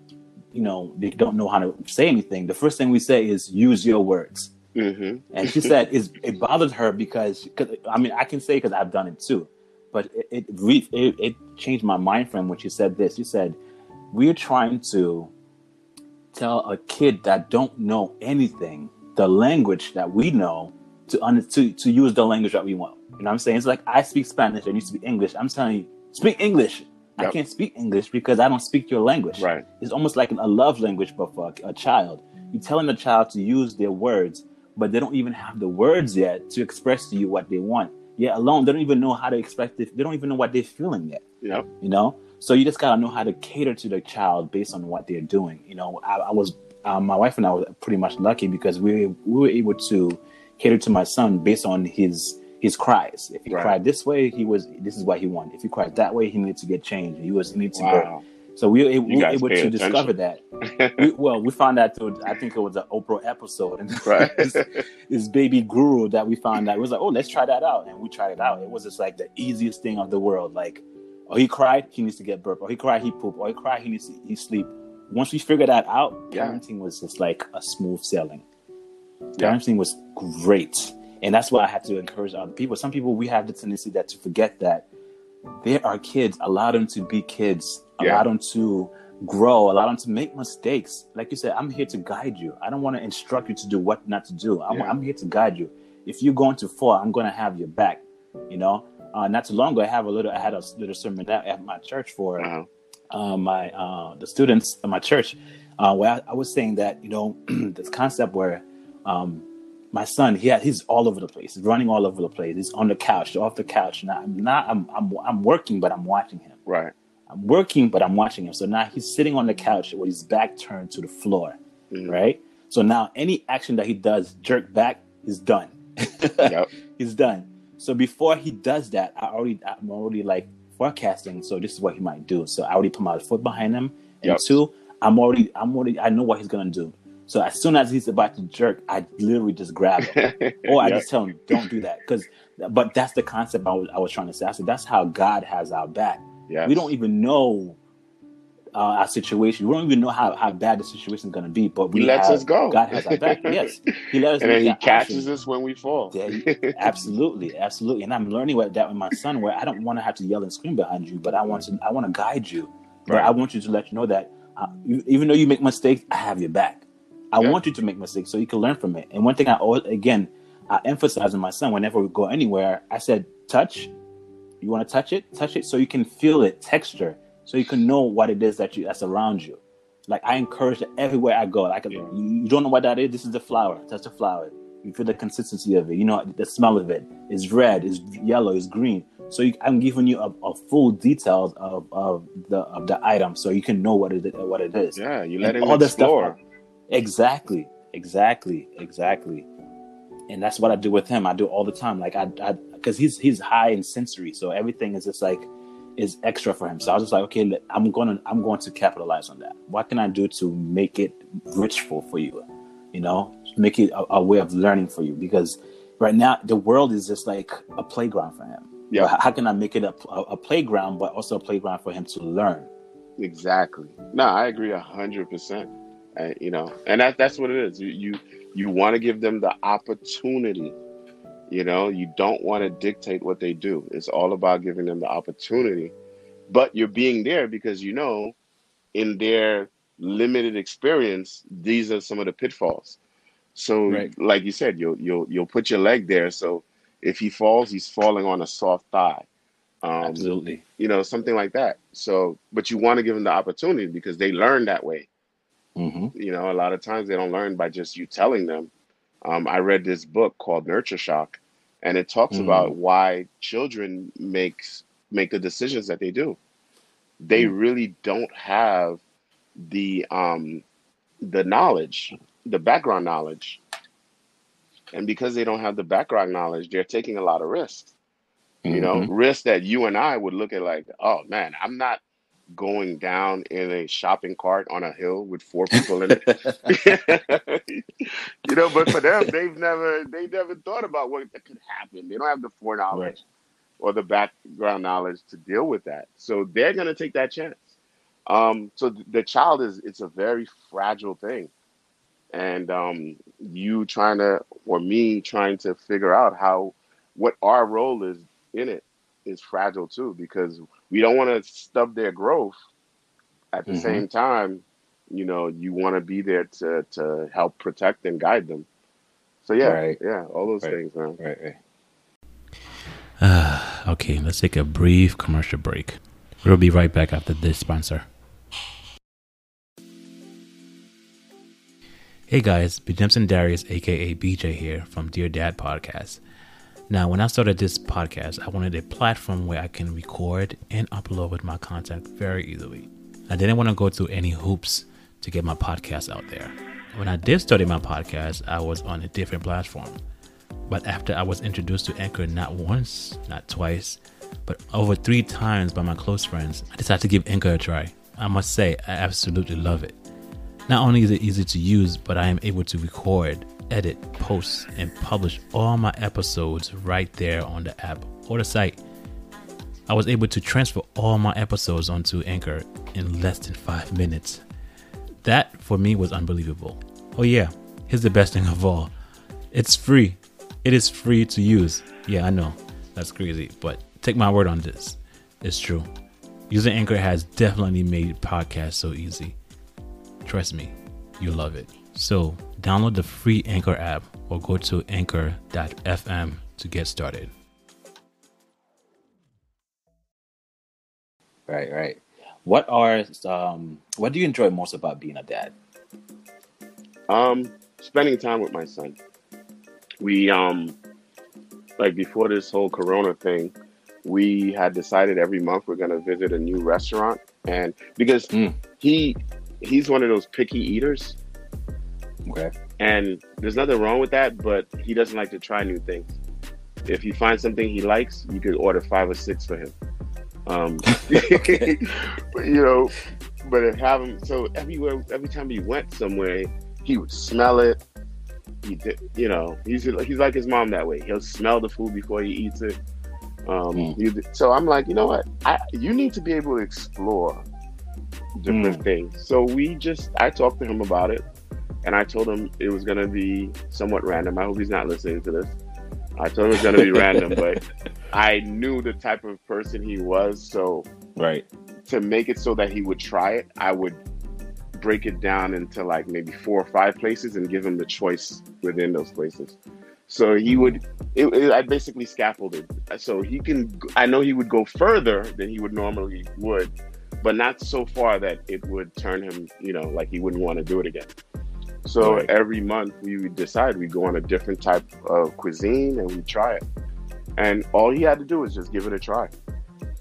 you know they don't know how to say anything. The first thing we say is use your words. Mm-hmm. and she said it bothered her because cause, i mean i can say because i've done it too but it it, it it changed my mind frame when she said this. She said we're trying to tell a kid that don't know anything the language that we know to under, to to use the language that we want you know what i'm saying? It's like i speak spanish and you speak english. I'm telling you speak english Yep. I can't speak English because I don't speak your language. Right. It's almost like a love language, but for a, a child. You're telling a child to use their words, but they don't even have the words yet to express to you what they want. Yet alone, they don't even know how to express it. They don't even know what they're feeling yet. Yep. You know? So you just gotta know how to cater to the child based on what they're doing. You know, I, I was um, my wife and I were pretty much lucky because we we were able to cater to my son based on his his cries. If he right. cried this way, he was this is what he wanted. If he cried that way, he needed to get changed. He was he needed to wow. go. So we were able, we were able to attention. discover that. we, well, we found out through I think it was an Oprah episode, and right. this, this, baby guru that we found out was like, oh, let's try that out, and we tried it out. It was just like the easiest thing of the world. Like, oh, he cried, he needs to get burp, or he cried, he poop, or he cried, he needs to he sleep. Once we figured that out, yeah. parenting was just like a smooth sailing. Parenting was great and that's why I have to encourage other people. Some people we have the tendency that to forget that there are kids. Allow them to be kids. Yeah. Allow them to grow. Allow them to make mistakes. Like you said, I'm here to guide you. I don't want to instruct you to do what not to do. I'm, yeah. I'm here to guide you. If you're going to fall, I'm going to have your back. You know. Uh, not too long ago, I have a little. I had a little sermon at my church for uh-huh. uh, my uh, the students of my church, uh, where I, I, was saying that you know this concept where um, my son, he had, he's all over the place. He's running all over the place. He's on the couch, off the couch. Now I'm not, I'm, I'm, I'm working, but I'm watching him. Right. I'm working, but I'm watching him. So now he's sitting on the couch with his back turned to the floor. Mm-hmm. Right. So now any action that he does, jerk back, is done. yep. He's done. So before he does that, I already, I'm already like forecasting. So this is what he might do. So I already put my foot behind him. And yep. two, I'm already, I'm already, I know what he's gonna do. So as soon as he's about to jerk, I literally just grab him, or I yep. just tell him, "Don't do that." Because, but that's the concept I was, I was trying to say. I said that's how God has our back. Yes. We don't even know uh, our situation. We don't even know how, how bad the situation is going to be, but we he lets have, us go. God has our back. Yes, He lets us. and He catches us when we fall. Yeah, absolutely, absolutely. And I'm learning that with my son, where I don't want to have to yell and scream behind you, but I want to I want to guide you. But right. I want you to let you know that uh, you, even though you make mistakes, I have your back. I want you to make mistakes so you can learn from it. And one thing I always, again, I emphasize with my son whenever we go anywhere, I said, touch. You want to touch it? Touch it so you can feel it, texture, so you can know what it is that you that's around you. Like I encourage it everywhere I go. Like yeah. you, don't know what that is. This is the flower. Touch the flower. You feel the consistency of it. You know the smell of it. It's red. It's yellow. It's green. So you, I'm giving you a, a, full details of, of the of the item, so you can know what it what it is. Yeah, you let and it all explore. stuff. Exactly, exactly, exactly. And that's what I do with him. I do all the time. Like I, I, because he's he's high in sensory, so everything is just like is extra for him. So I was just like, okay, I'm gonna I'm going to capitalize on that. What can I do to make it richful for you? You know, make it a, a way of learning for you because right now the world is just like a playground for him. Yeah. How can I make it a, a, a playground, but also a playground for him to learn? Exactly. No, I agree a hundred percent. And, you know, and that, that's what it is. You you, you want to give them the opportunity. You know, you don't want to dictate what they do. It's all about giving them the opportunity. But you're being there because you know in their limited experience, these are some of the pitfalls. So Right. like you said, you'll you'll you'll put your leg there. So if he falls, he's falling on a soft thigh. Um, Absolutely. you know, something like that. So but you want to give them the opportunity because they learn that way. Hmm You know, a lot of times they don't learn by just you telling them. Um, I read this book called Nurture Shock, and it talks Mm. about why children makes make the decisions that they do. They Mm. really don't have the um, the knowledge, the background knowledge, and because they don't have the background knowledge, they're taking a lot of risks. You know, hmm risks that you and I would look at like, oh man, I'm not going down in a shopping cart on a hill with four people in it. you know, but for them, they've never they never thought about what that could happen. They don't have the right. foreknowledge or the background knowledge to deal with that. So they're gonna take that chance. Um, so th- the child is it's a very fragile thing. And um, you trying to or me trying to figure out how what our role is in it is fragile too because we don't want to stub their growth at the hmm same time you know you want to be there to to help protect and guide them so yeah Right. yeah all those Right. things man Right. Right. Uh, okay, let's take a brief commercial break. We'll be right back after this sponsor. Hey guys, B. Jimson Darius, aka BJ here from Dear Dad Podcast. Now, when I started this podcast, I wanted a platform where I can record and upload my content very easily. I didn't want to go through any hoops to get my podcast out there. When I did start my podcast, I was on a different platform. But after I was introduced to Anchor not once, not twice, but over three times by my close friends, I decided to give Anchor a try. I must say, I absolutely love it. Not only is it easy to use, but I am able to record, edit, post, and publish all my episodes right there on the app or the site. I was able to transfer all my episodes onto Anchor in less than five minutes. That for me was unbelievable. Oh, yeah, here's the best thing of all it's free. It is free to use. Yeah, I know. That's crazy, but take my word on this. It's true. Using Anchor has definitely made podcasts so easy. Trust me, you'll love it. So, download the free Anchor app or go to anchor.fm to get started. Right. Right. What are um what do you enjoy most about being a dad? um spending time with my son we um like before this whole corona thing we had decided every month we're going to visit a new restaurant and because Mm. he he's one of those picky eaters Okay. and there's nothing wrong with that but he doesn't like to try new things. If you find something he likes you could order five or six for him. Um but, you know but if have him so everywhere every time he went somewhere he would smell it. He did you know he's he's like his mom that way. He'll smell the food before he eats it. Um Mm. so i'm like you know what? I, you need to be able to explore different things. So we just i talked to him about it and I told him it was gonna be somewhat random. I hope he's not listening to this. I told him it was gonna be random, but I knew the type of person he was, so Right. to make it so that he would try it, I would break it down into like maybe four or five places and give him the choice within those places. So he would, it, it, I basically scaffolded. So he can, I know he would go further than he would normally would, but not so far that it would turn him, you know, like he wouldn't want to do it again. So Right. every month we would decide we go on a different type of cuisine and we try it. And all he had to do was just give it a try.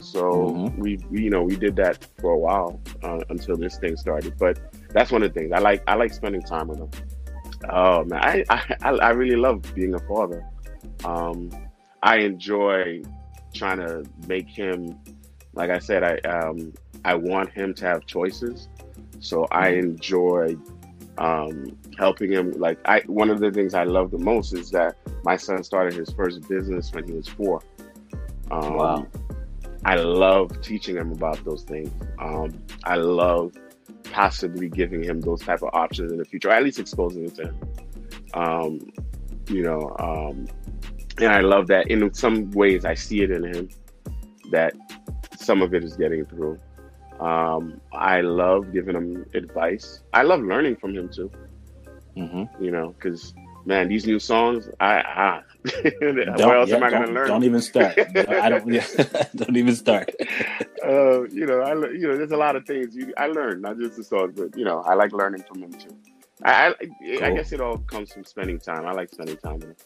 So Mhm. we, we, you know, we did that for a while uh, until this thing started. But that's one of the things I like. I like spending time with him. Oh man, I I, I I really love being a father. Um, I enjoy trying to make him, like I said, I um, I want him to have choices. So I enjoy um, helping him. Like I, one of the things I love the most is that my son started his first business when he was four. Um, Wow. I love teaching him about those things. Um, I love possibly giving him those type of options in the future, or at least exposing it to him. Um, you know, um, and I love that. In some ways, I see it in him that some of it is getting through. Um, I love giving him advice. I love learning from him too. Mm-hmm. You know, because man, these new songs, I ah, where Don't, else yeah, am I going to learn? don't even start. I don't. Yeah, don't even start. uh, you know, I you know, there's a lot of things you, I learned, not just the songs, but you know, I like learning from him too. I, I, I guess it all comes from spending time. I like spending time with him.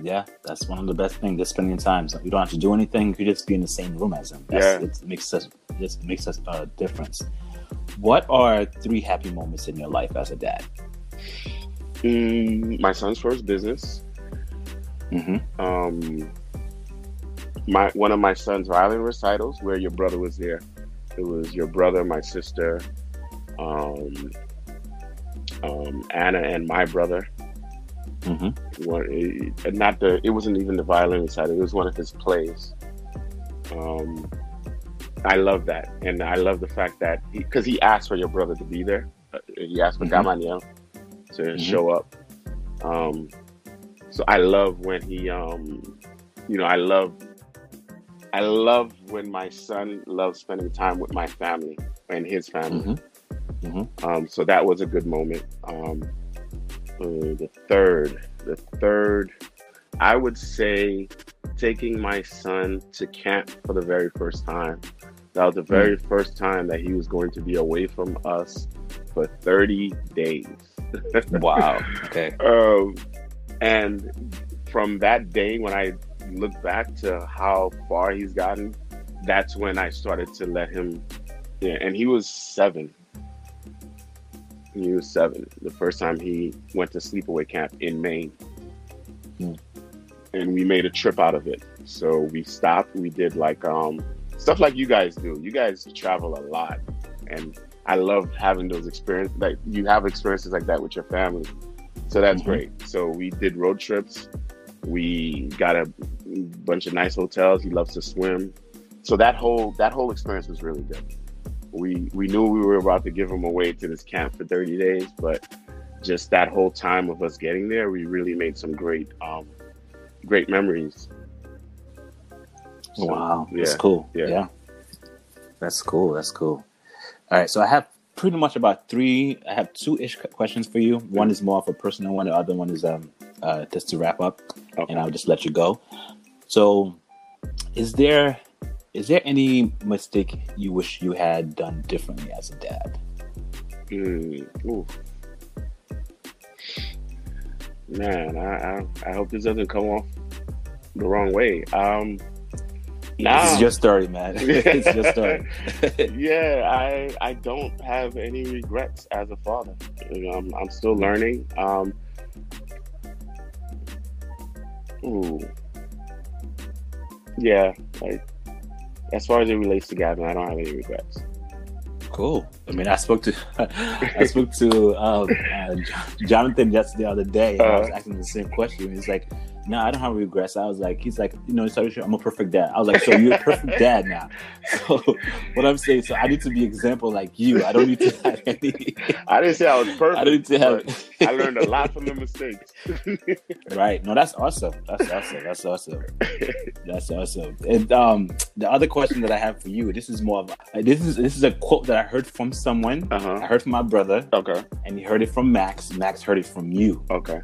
Yeah, that's one of the best things. Just spending time. So you don't have to do anything. You just be in the same room as them. That's, Yeah. it makes us just makes us a difference. What are three happy moments in your life as a dad? Mm, my son's first business. Mm-hmm. Um, my one of my son's violin recitals where your brother was there. It was your brother, my sister, um, um, Anna, and my brother. Mm-hmm. One, it, not the. It wasn't even the violin recital. It was one of his plays. Um, I love that, and I love the fact that because he, asked for your brother to be there. Uh, He asked for Mhm. Gamaliel to Mhm. show up. Um, so I love when he, um, you know, I love, I love when my son loves spending time with my family and his family. Mm-hmm. Um, so that was a good moment. Um, uh, the third, the third, I would say taking my son to camp for the very first time. That was the very first time that he was going to be away from us for 30 days. Wow. Okay. Um, and from that day, when I look back to how far he's gotten, that's when I started to let him. Yeah, and he was seven. He was seven the first time he went to sleepaway camp in Maine. Hmm. And we made a trip out of it. So we stopped. We did like um stuff like you guys do. You guys travel a lot, and I love having those experiences. Like you have experiences like that with your family. So that's Mhm. great. So we did road trips. We got a bunch of nice hotels. He loves to swim. So that whole that whole experience was really good. We we knew we were about to give him away to this camp for 30 days, but just that whole time of us getting there, we really made some great um great memories. So, Wow, that's cool. yeah. Yeah. that's cool. That's cool. All right, so I have pretty much about three. I have two ish questions for you. One is more of a personal one. The other one is um uh, just to wrap up, Okay. and I'll just let you go. So, is there is there any mistake you wish you had done differently as a dad? Mm. Man, I, I I hope this doesn't come off the wrong way. Um, nah. This is your story, man. it's your story. yeah, I I don't have any regrets as a father. You know, I'm I'm still learning. Um, ooh, yeah, like as far as it relates to Gavin, I don't have any regrets. Cool. I mean, I spoke to I spoke to um, uh, Jonathan just the other day. And I was Uh. asking the same question. He's like, "No, I don't have regrets." I was like, "He's like, you know, I'm a perfect dad." I was like, "So you're a perfect dad now." So what I'm saying, so I need to be example like you. I don't need to have any. I didn't say I was perfect. I to have. I learned a lot from the mistakes. Right. No, that's awesome. That's awesome. That's awesome. That's awesome. And um, the other question that I have for you, this is more of a, this is this is a quote that I heard from someone. Uh I heard from my brother, Okay. and he heard it from Max. Max heard it from you. Okay.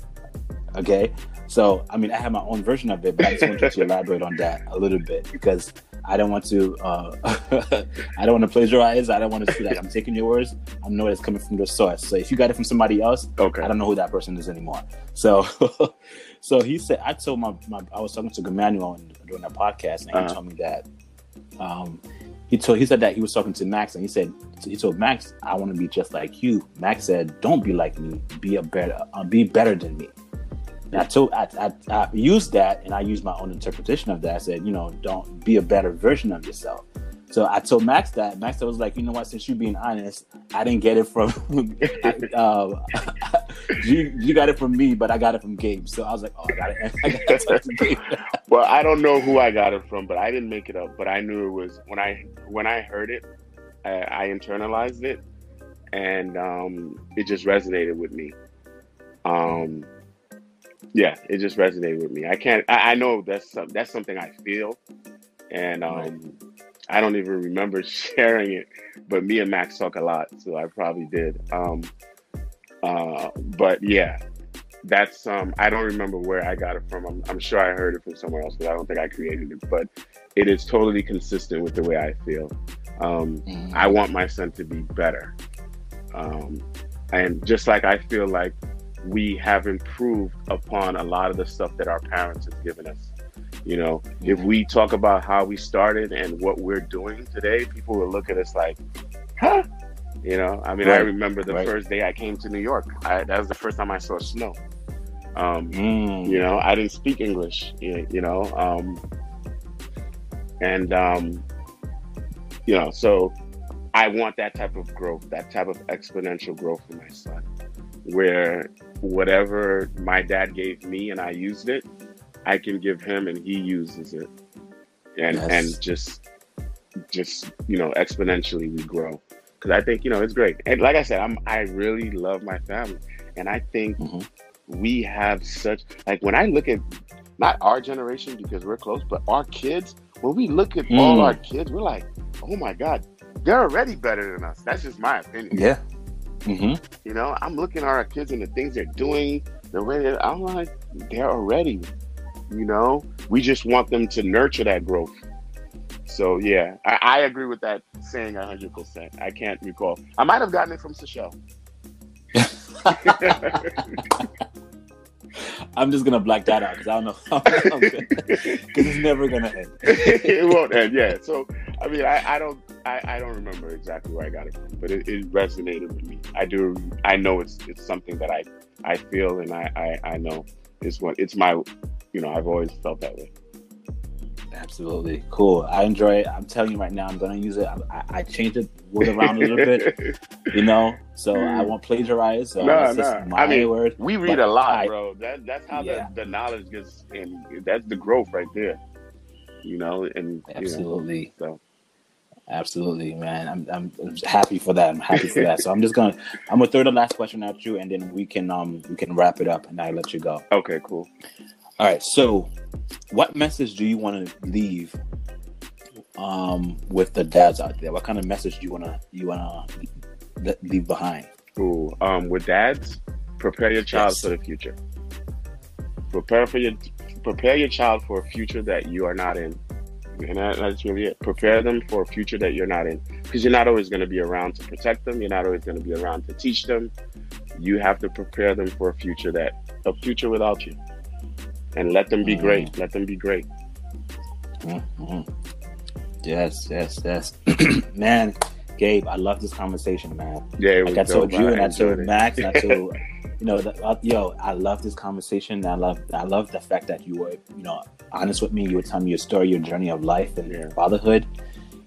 Okay. So I mean, I have my own version of it, but I just want you to elaborate on that a little bit because I don't want to. Uh, I don't want to plagiarize. I don't want to feel like I'm taking your words. I know it's coming from the source. So if you got it from somebody else, Okay. I don't know who that person is anymore. So, so he said, I told my, my I was talking to Emmanuel during a podcast, and he Uh-huh. told me that, um, he told he said that he was talking to Max, and he said he told Max, I want to be just like you. Max said, Don't be like me. Be a better, uh, be better than me. And I told I, I, I used that, and I used my own interpretation of that. I said, you know, don't be a better version of yourself. So I told Max that. Max was like, you know what? Since you're being honest, I didn't get it from. uh, you you got it from me, but I got it from Gabe. So I was like, oh, I got it. I got talk to Gabe. Well, I don't know who I got it from, but I didn't make it up. But I knew it was when I when I heard it, I, I internalized it, and um, it just resonated with me. Um, yeah, it just resonated with me. I can't. I, I know that's some, that's something I feel, and um, Right. I don't even remember sharing it. But me and Max talk a lot, so I probably did. Um, uh, but yeah, that's um. I don't remember where I got it from. I'm, I'm sure I heard it from somewhere else, but I don't think I created it. But it is totally consistent with the way I feel. Um, Mhm. I want my son to be better. Um, and just like I feel like we have improved upon a lot of the stuff that our parents have given us. You know, if Mhm. we talk about how we started and what we're doing today, people will look at us like, huh? You know, I mean, I remember the right. first day I came to New York. I, that was the first time I saw snow. Um, Mm. you know i didn't speak english you you know um and um you know so i want that type of growth that type of exponential growth for my son where whatever my dad gave me and i used it i can give him and he uses it and Yes. and just just you know exponentially we grow because i think you know it's great and like i said i'm i really love my family and i think Mhm. we have such like when I look at not our generation because we're close, but our kids, when we look at all Mm. our kids, we're like, oh my God, they're already better than us. That's just my opinion. Yeah. Hmm You know, I'm looking at our kids and the things they're doing, the way that I'm like, they're already, you know, we just want them to nurture that growth. So yeah, I, I agree with that saying hundred percent. I can't recall. I might have gotten it from Seychelles. I'm just gonna black that out because I don't know because it's never gonna end. it won't end. Yeah. So I mean, I, I don't I, I don't remember exactly where I got it from, but it, it resonated with me. I do. I know it's it's something that I I feel and I I, I know it's what it's my you know I've always felt that way. Absolutely cool. I enjoy it. I'm telling you right now, I'm gonna use it. I, I, changed it word around a little bit, you know. So I won't plagiarize. So No, it's just no. my I mean, word. we read But a lot, I- bro. That that's how Yeah. the, the knowledge gets, and that's the growth right there. You know, and you know, Absolutely. so Absolutely, man. I'm, I'm I'm happy for that. I'm happy for that. So I'm just gonna I'm gonna throw the last question at you, and then we can um we can wrap it up, and I let you go. okay, cool. All right. So, what message do you want to leave um with the dads out there? What kind of message do you wanna you wanna leave behind? Cool. Um, with dads, prepare your child Yes. for the future. Prepare for your prepare your child for a future that you are not in, and that, that's really it. Prepare them for a future that you're not in, because you're not always going to be around to protect them. You're not always going to be around to teach them. You have to prepare them for a future that a future without you, and let them be Mm. great. Let them be great. Mhm. Yes, yes, yes. man, Gabe, I love this conversation, man. Yeah, it was Like I told you, and I told it. Max, and I told you know, the, uh, yo, I love this conversation. I love, I love the fact that you were, you know, honest with me. You were telling me your story, your journey of life and Yeah. fatherhood.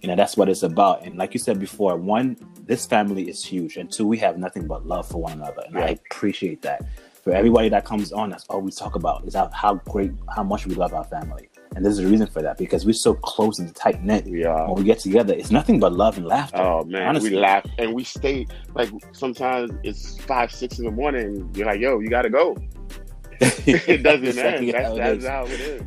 You know, that's what it's about. And like you said before, one, this family is huge, and two, we have nothing but love for one another, and I appreciate that. For everybody that comes on, that's all we talk about is how, how great, how much we love our family, and there's a reason for that because we're so close and tight knit. we are. When we get together, it's nothing but love and laughter. Oh man, Honestly. we laugh and we stay. Like sometimes it's five, six in the morning. You're like, "Yo, you got to go." it doesn't end. how That's, it that's how it is.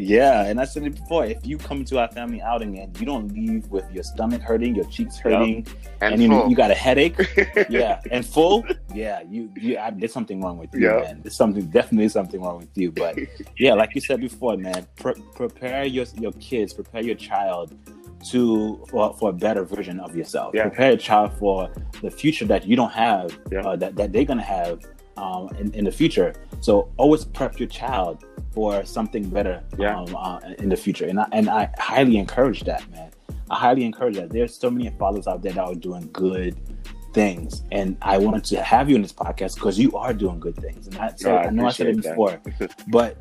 Yeah, and I said it before. If you come to our family outing and you don't leave with your stomach hurting, your cheeks hurting, And, and, you, you got a headache, yeah, and full, yeah, you, you, I, there's something wrong with you, Yeah. man. There's something, definitely something wrong with you. But yeah, like you said before, man, pre- prepare your your kids, prepare your child to for, for a better version of yourself. Yeah. Prepare your child for the future that you don't have, Yeah. uh, that that they're gonna have um, in, in the future. So always prep your child for something better Yeah. um, uh, in the future, and I, and I highly encourage that, man. I highly encourage that. There's so many fathers out there that are doing good things, and I wanted to have you in this podcast because you are doing good things. And I, said, No, I I know I said it before, but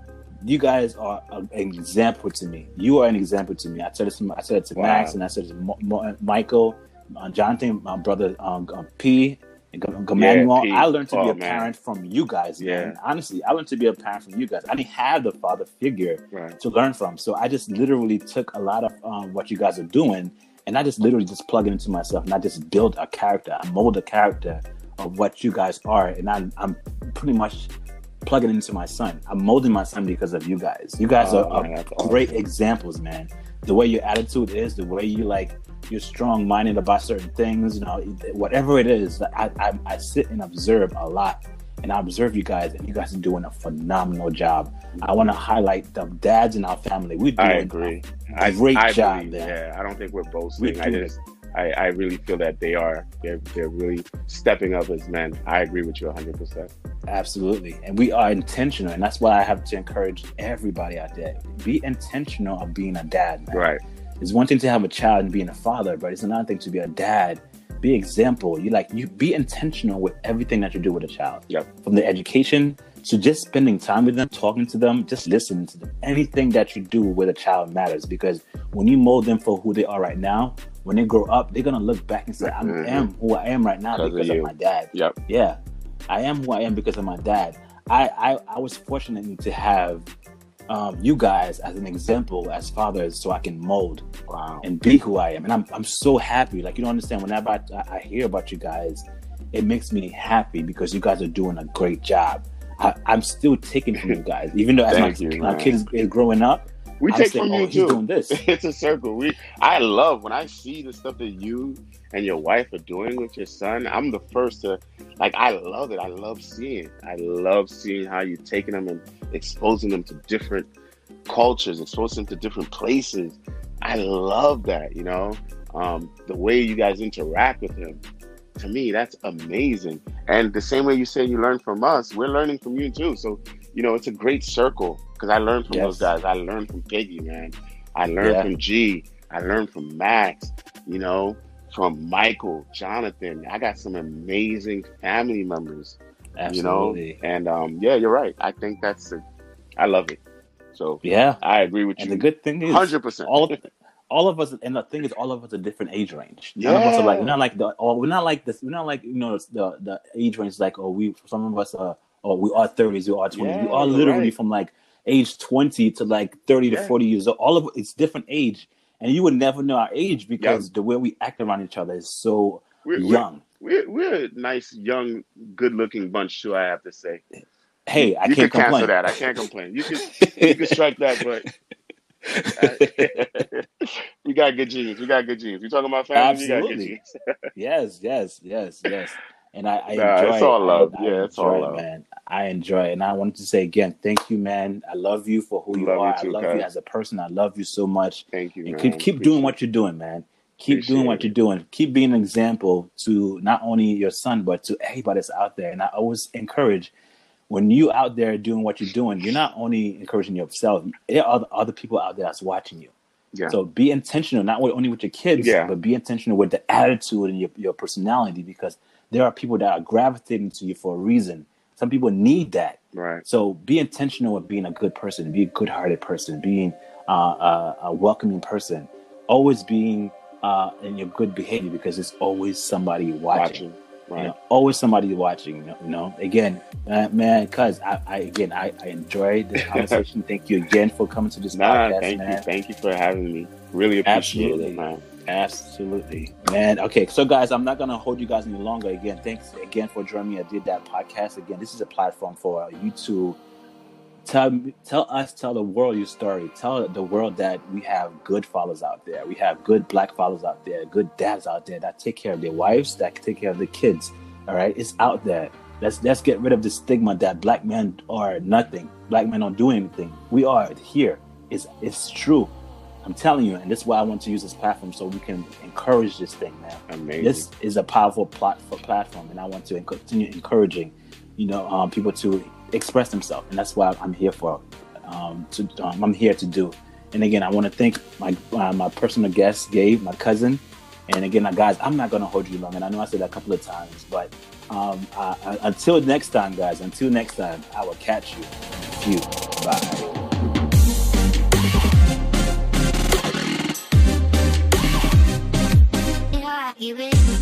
you guys are an example to me. You are an example to me. I said it to I said it to Wow. Max, and I said it to Mo- Mo- Michael, uh, Jonathan, my brother um, P. and G- Gamanuel. P. I learned to be Oh, a man. parent from you guys, man. Honestly, I learned to be a parent from you guys. I didn't have the father figure right. to learn from. So I just literally took a lot of um, what you guys are doing, and I just literally just plug it into myself, and I just build a character. I mold a character of what you guys are, and I'm, I'm pretty much plugging into my son. I'm molding my son because of you guys. You guys Oh, are, man, are awesome. great examples, man. The way your attitude is, the way you like, you're strong minded about certain things. You know, whatever it is, I, I I sit and observe a lot, and I observe you guys, and you guys are doing a phenomenal job. I want to highlight the dads in our family. We do I agree. a I, great I job believe, there. Yeah, I don't think we're We boasting. I just, I, I really feel that they are. They're, they're really stepping up as men. I agree with you 100. percent Absolutely. And we are intentional. And that's why I have to encourage everybody out there. Be intentional of being a dad, man. Right. It's one thing to have a child and being a father, but it's another thing to be a dad. Be example. You like you be intentional with everything that you do with a child. Yep. From the education to just spending time with them, talking to them, just listening to them. Anything that you do with a child matters because when you mold them for who they are right now, when they grow up, they're gonna look back and say, I Mhm. am who I am right now Because of of my dad. Yep. Yeah, I am who I am because of my dad. I I, I was fortunate to have um, you guys as an example as fathers, so I can mold Wow. and be who I am. And I'm I'm so happy. Like you don't understand. Whenever I, I hear about you guys, it makes me happy because you guys are doing a great job. I, I'm still taking from you guys, even though as my, you, my kid is, is growing up. We I'm take saying, from oh, you too. doing this. it's a circle. We I love when I see the stuff that you and your wife are doing with your son. I'm the first to like I love it. I love seeing. I love seeing how you're taking them and exposing them to different cultures, exposing them to different places. I love that, you know. Um, the way you guys interact with him. To me, that's amazing. And the same way you say you learn from us, we're learning from you too. So, you know, it's a great circle because I learned from Yes. those guys. I learned from Piggy, man. I learned Yeah. from G. I learned from Max, you know, from Michael, Jonathan. I got some amazing family members, Absolutely. you know. And um, yeah, you're right. I think that's a, I love it. So Yeah. I agree with And you. the good thing is, Hundred percent. all all of us and the thing is all of us are different age range none of us are like we're not like the or we're not like this we're not like you know the the age range is like oh we some of us are or we are 30s we are 20s we Yeah, are you're literally right. from like age 20 to like 30 Yeah. to 40 years old all of it's different age and you would never know our age because the way we act around each other is so We're, young we're, we're a nice, young, good-looking bunch too. I have to say. hey i you can't can cancel complain that. I can't complain. You can you can strike that, but we got good genes. We got good genes. We talking about family. Good Absolutely. genes. yes, yes, yes, yes. And I, I Nah, enjoy it's all it. love. I, I Yeah, it's all it, love. man. I enjoy it. And I wanted to say again, thank you, man. I love you for who you Love you are. too, I love you as a person. I love you so much. Thank you, And man. keep keep doing what you're doing, man. Keep doing what you're doing. Keep being an example to not only your son, but to everybody that's out there. And I always encourage when you out there doing what you're doing, you're not only encouraging yourself, there are other, other people out there that's watching you. Yeah. So be intentional, not only with your kids, Yeah. but be intentional with the attitude and your, your personality because there are people that are gravitating to you for a reason. Some people need that. Right. So be intentional with being a good person, be a good hearted person, being uh, a, a welcoming person, always being uh, in your good behavior because there's always somebody watching. Watching. You Right. know, always somebody watching. You know, you know? again, uh, man, cuz I, I again I, I enjoyed this conversation. Thank you again for coming to this Nah, podcast, thank man. you. Thank you for having me. Really appreciate Absolutely. it, man. Absolutely, man. Okay, so guys, I'm not gonna hold you guys any longer. Again, thanks again for joining me. I did that podcast again. This is a platform for you to tell tell us, tell the world your story. Tell the world that we have good fathers out there. We have good black fathers out there, good dads out there that take care of their wives, that take care of the kids. All right, it's out there. Let's let's get rid of the stigma that black men are nothing. Black men don't do anything. We are here. It's it's true. I'm telling you, and this is why I want to use this platform so we can encourage this thing, man. Amazing. This is a powerful plat- for platform, and I want to continue encouraging, you know, um, people to express themselves, and that's why I'm here for. Um, to um, I'm here to do. And again, I want to thank my uh, my personal guest, Gabe, my cousin. And again, uh, guys, I'm not going to hold you long, and I know I said that a couple of times, but um, until next time, guys. Until next time, I will catch you. few. Bye. You will.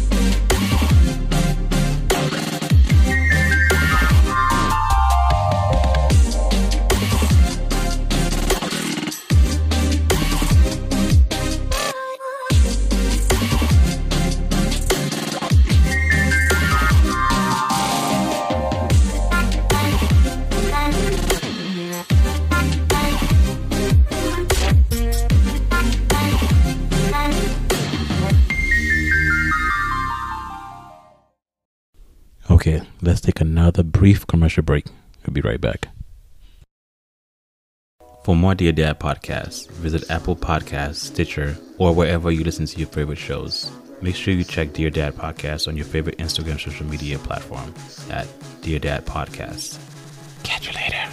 another brief commercial break. We'll be right back. For more Dear Dad podcasts, visit Apple Podcasts, Stitcher, or wherever you listen to your favorite shows. Make sure you check Dear Dad Podcast on your favorite Instagram social media platform at Dear Dad Podcast. Catch you later.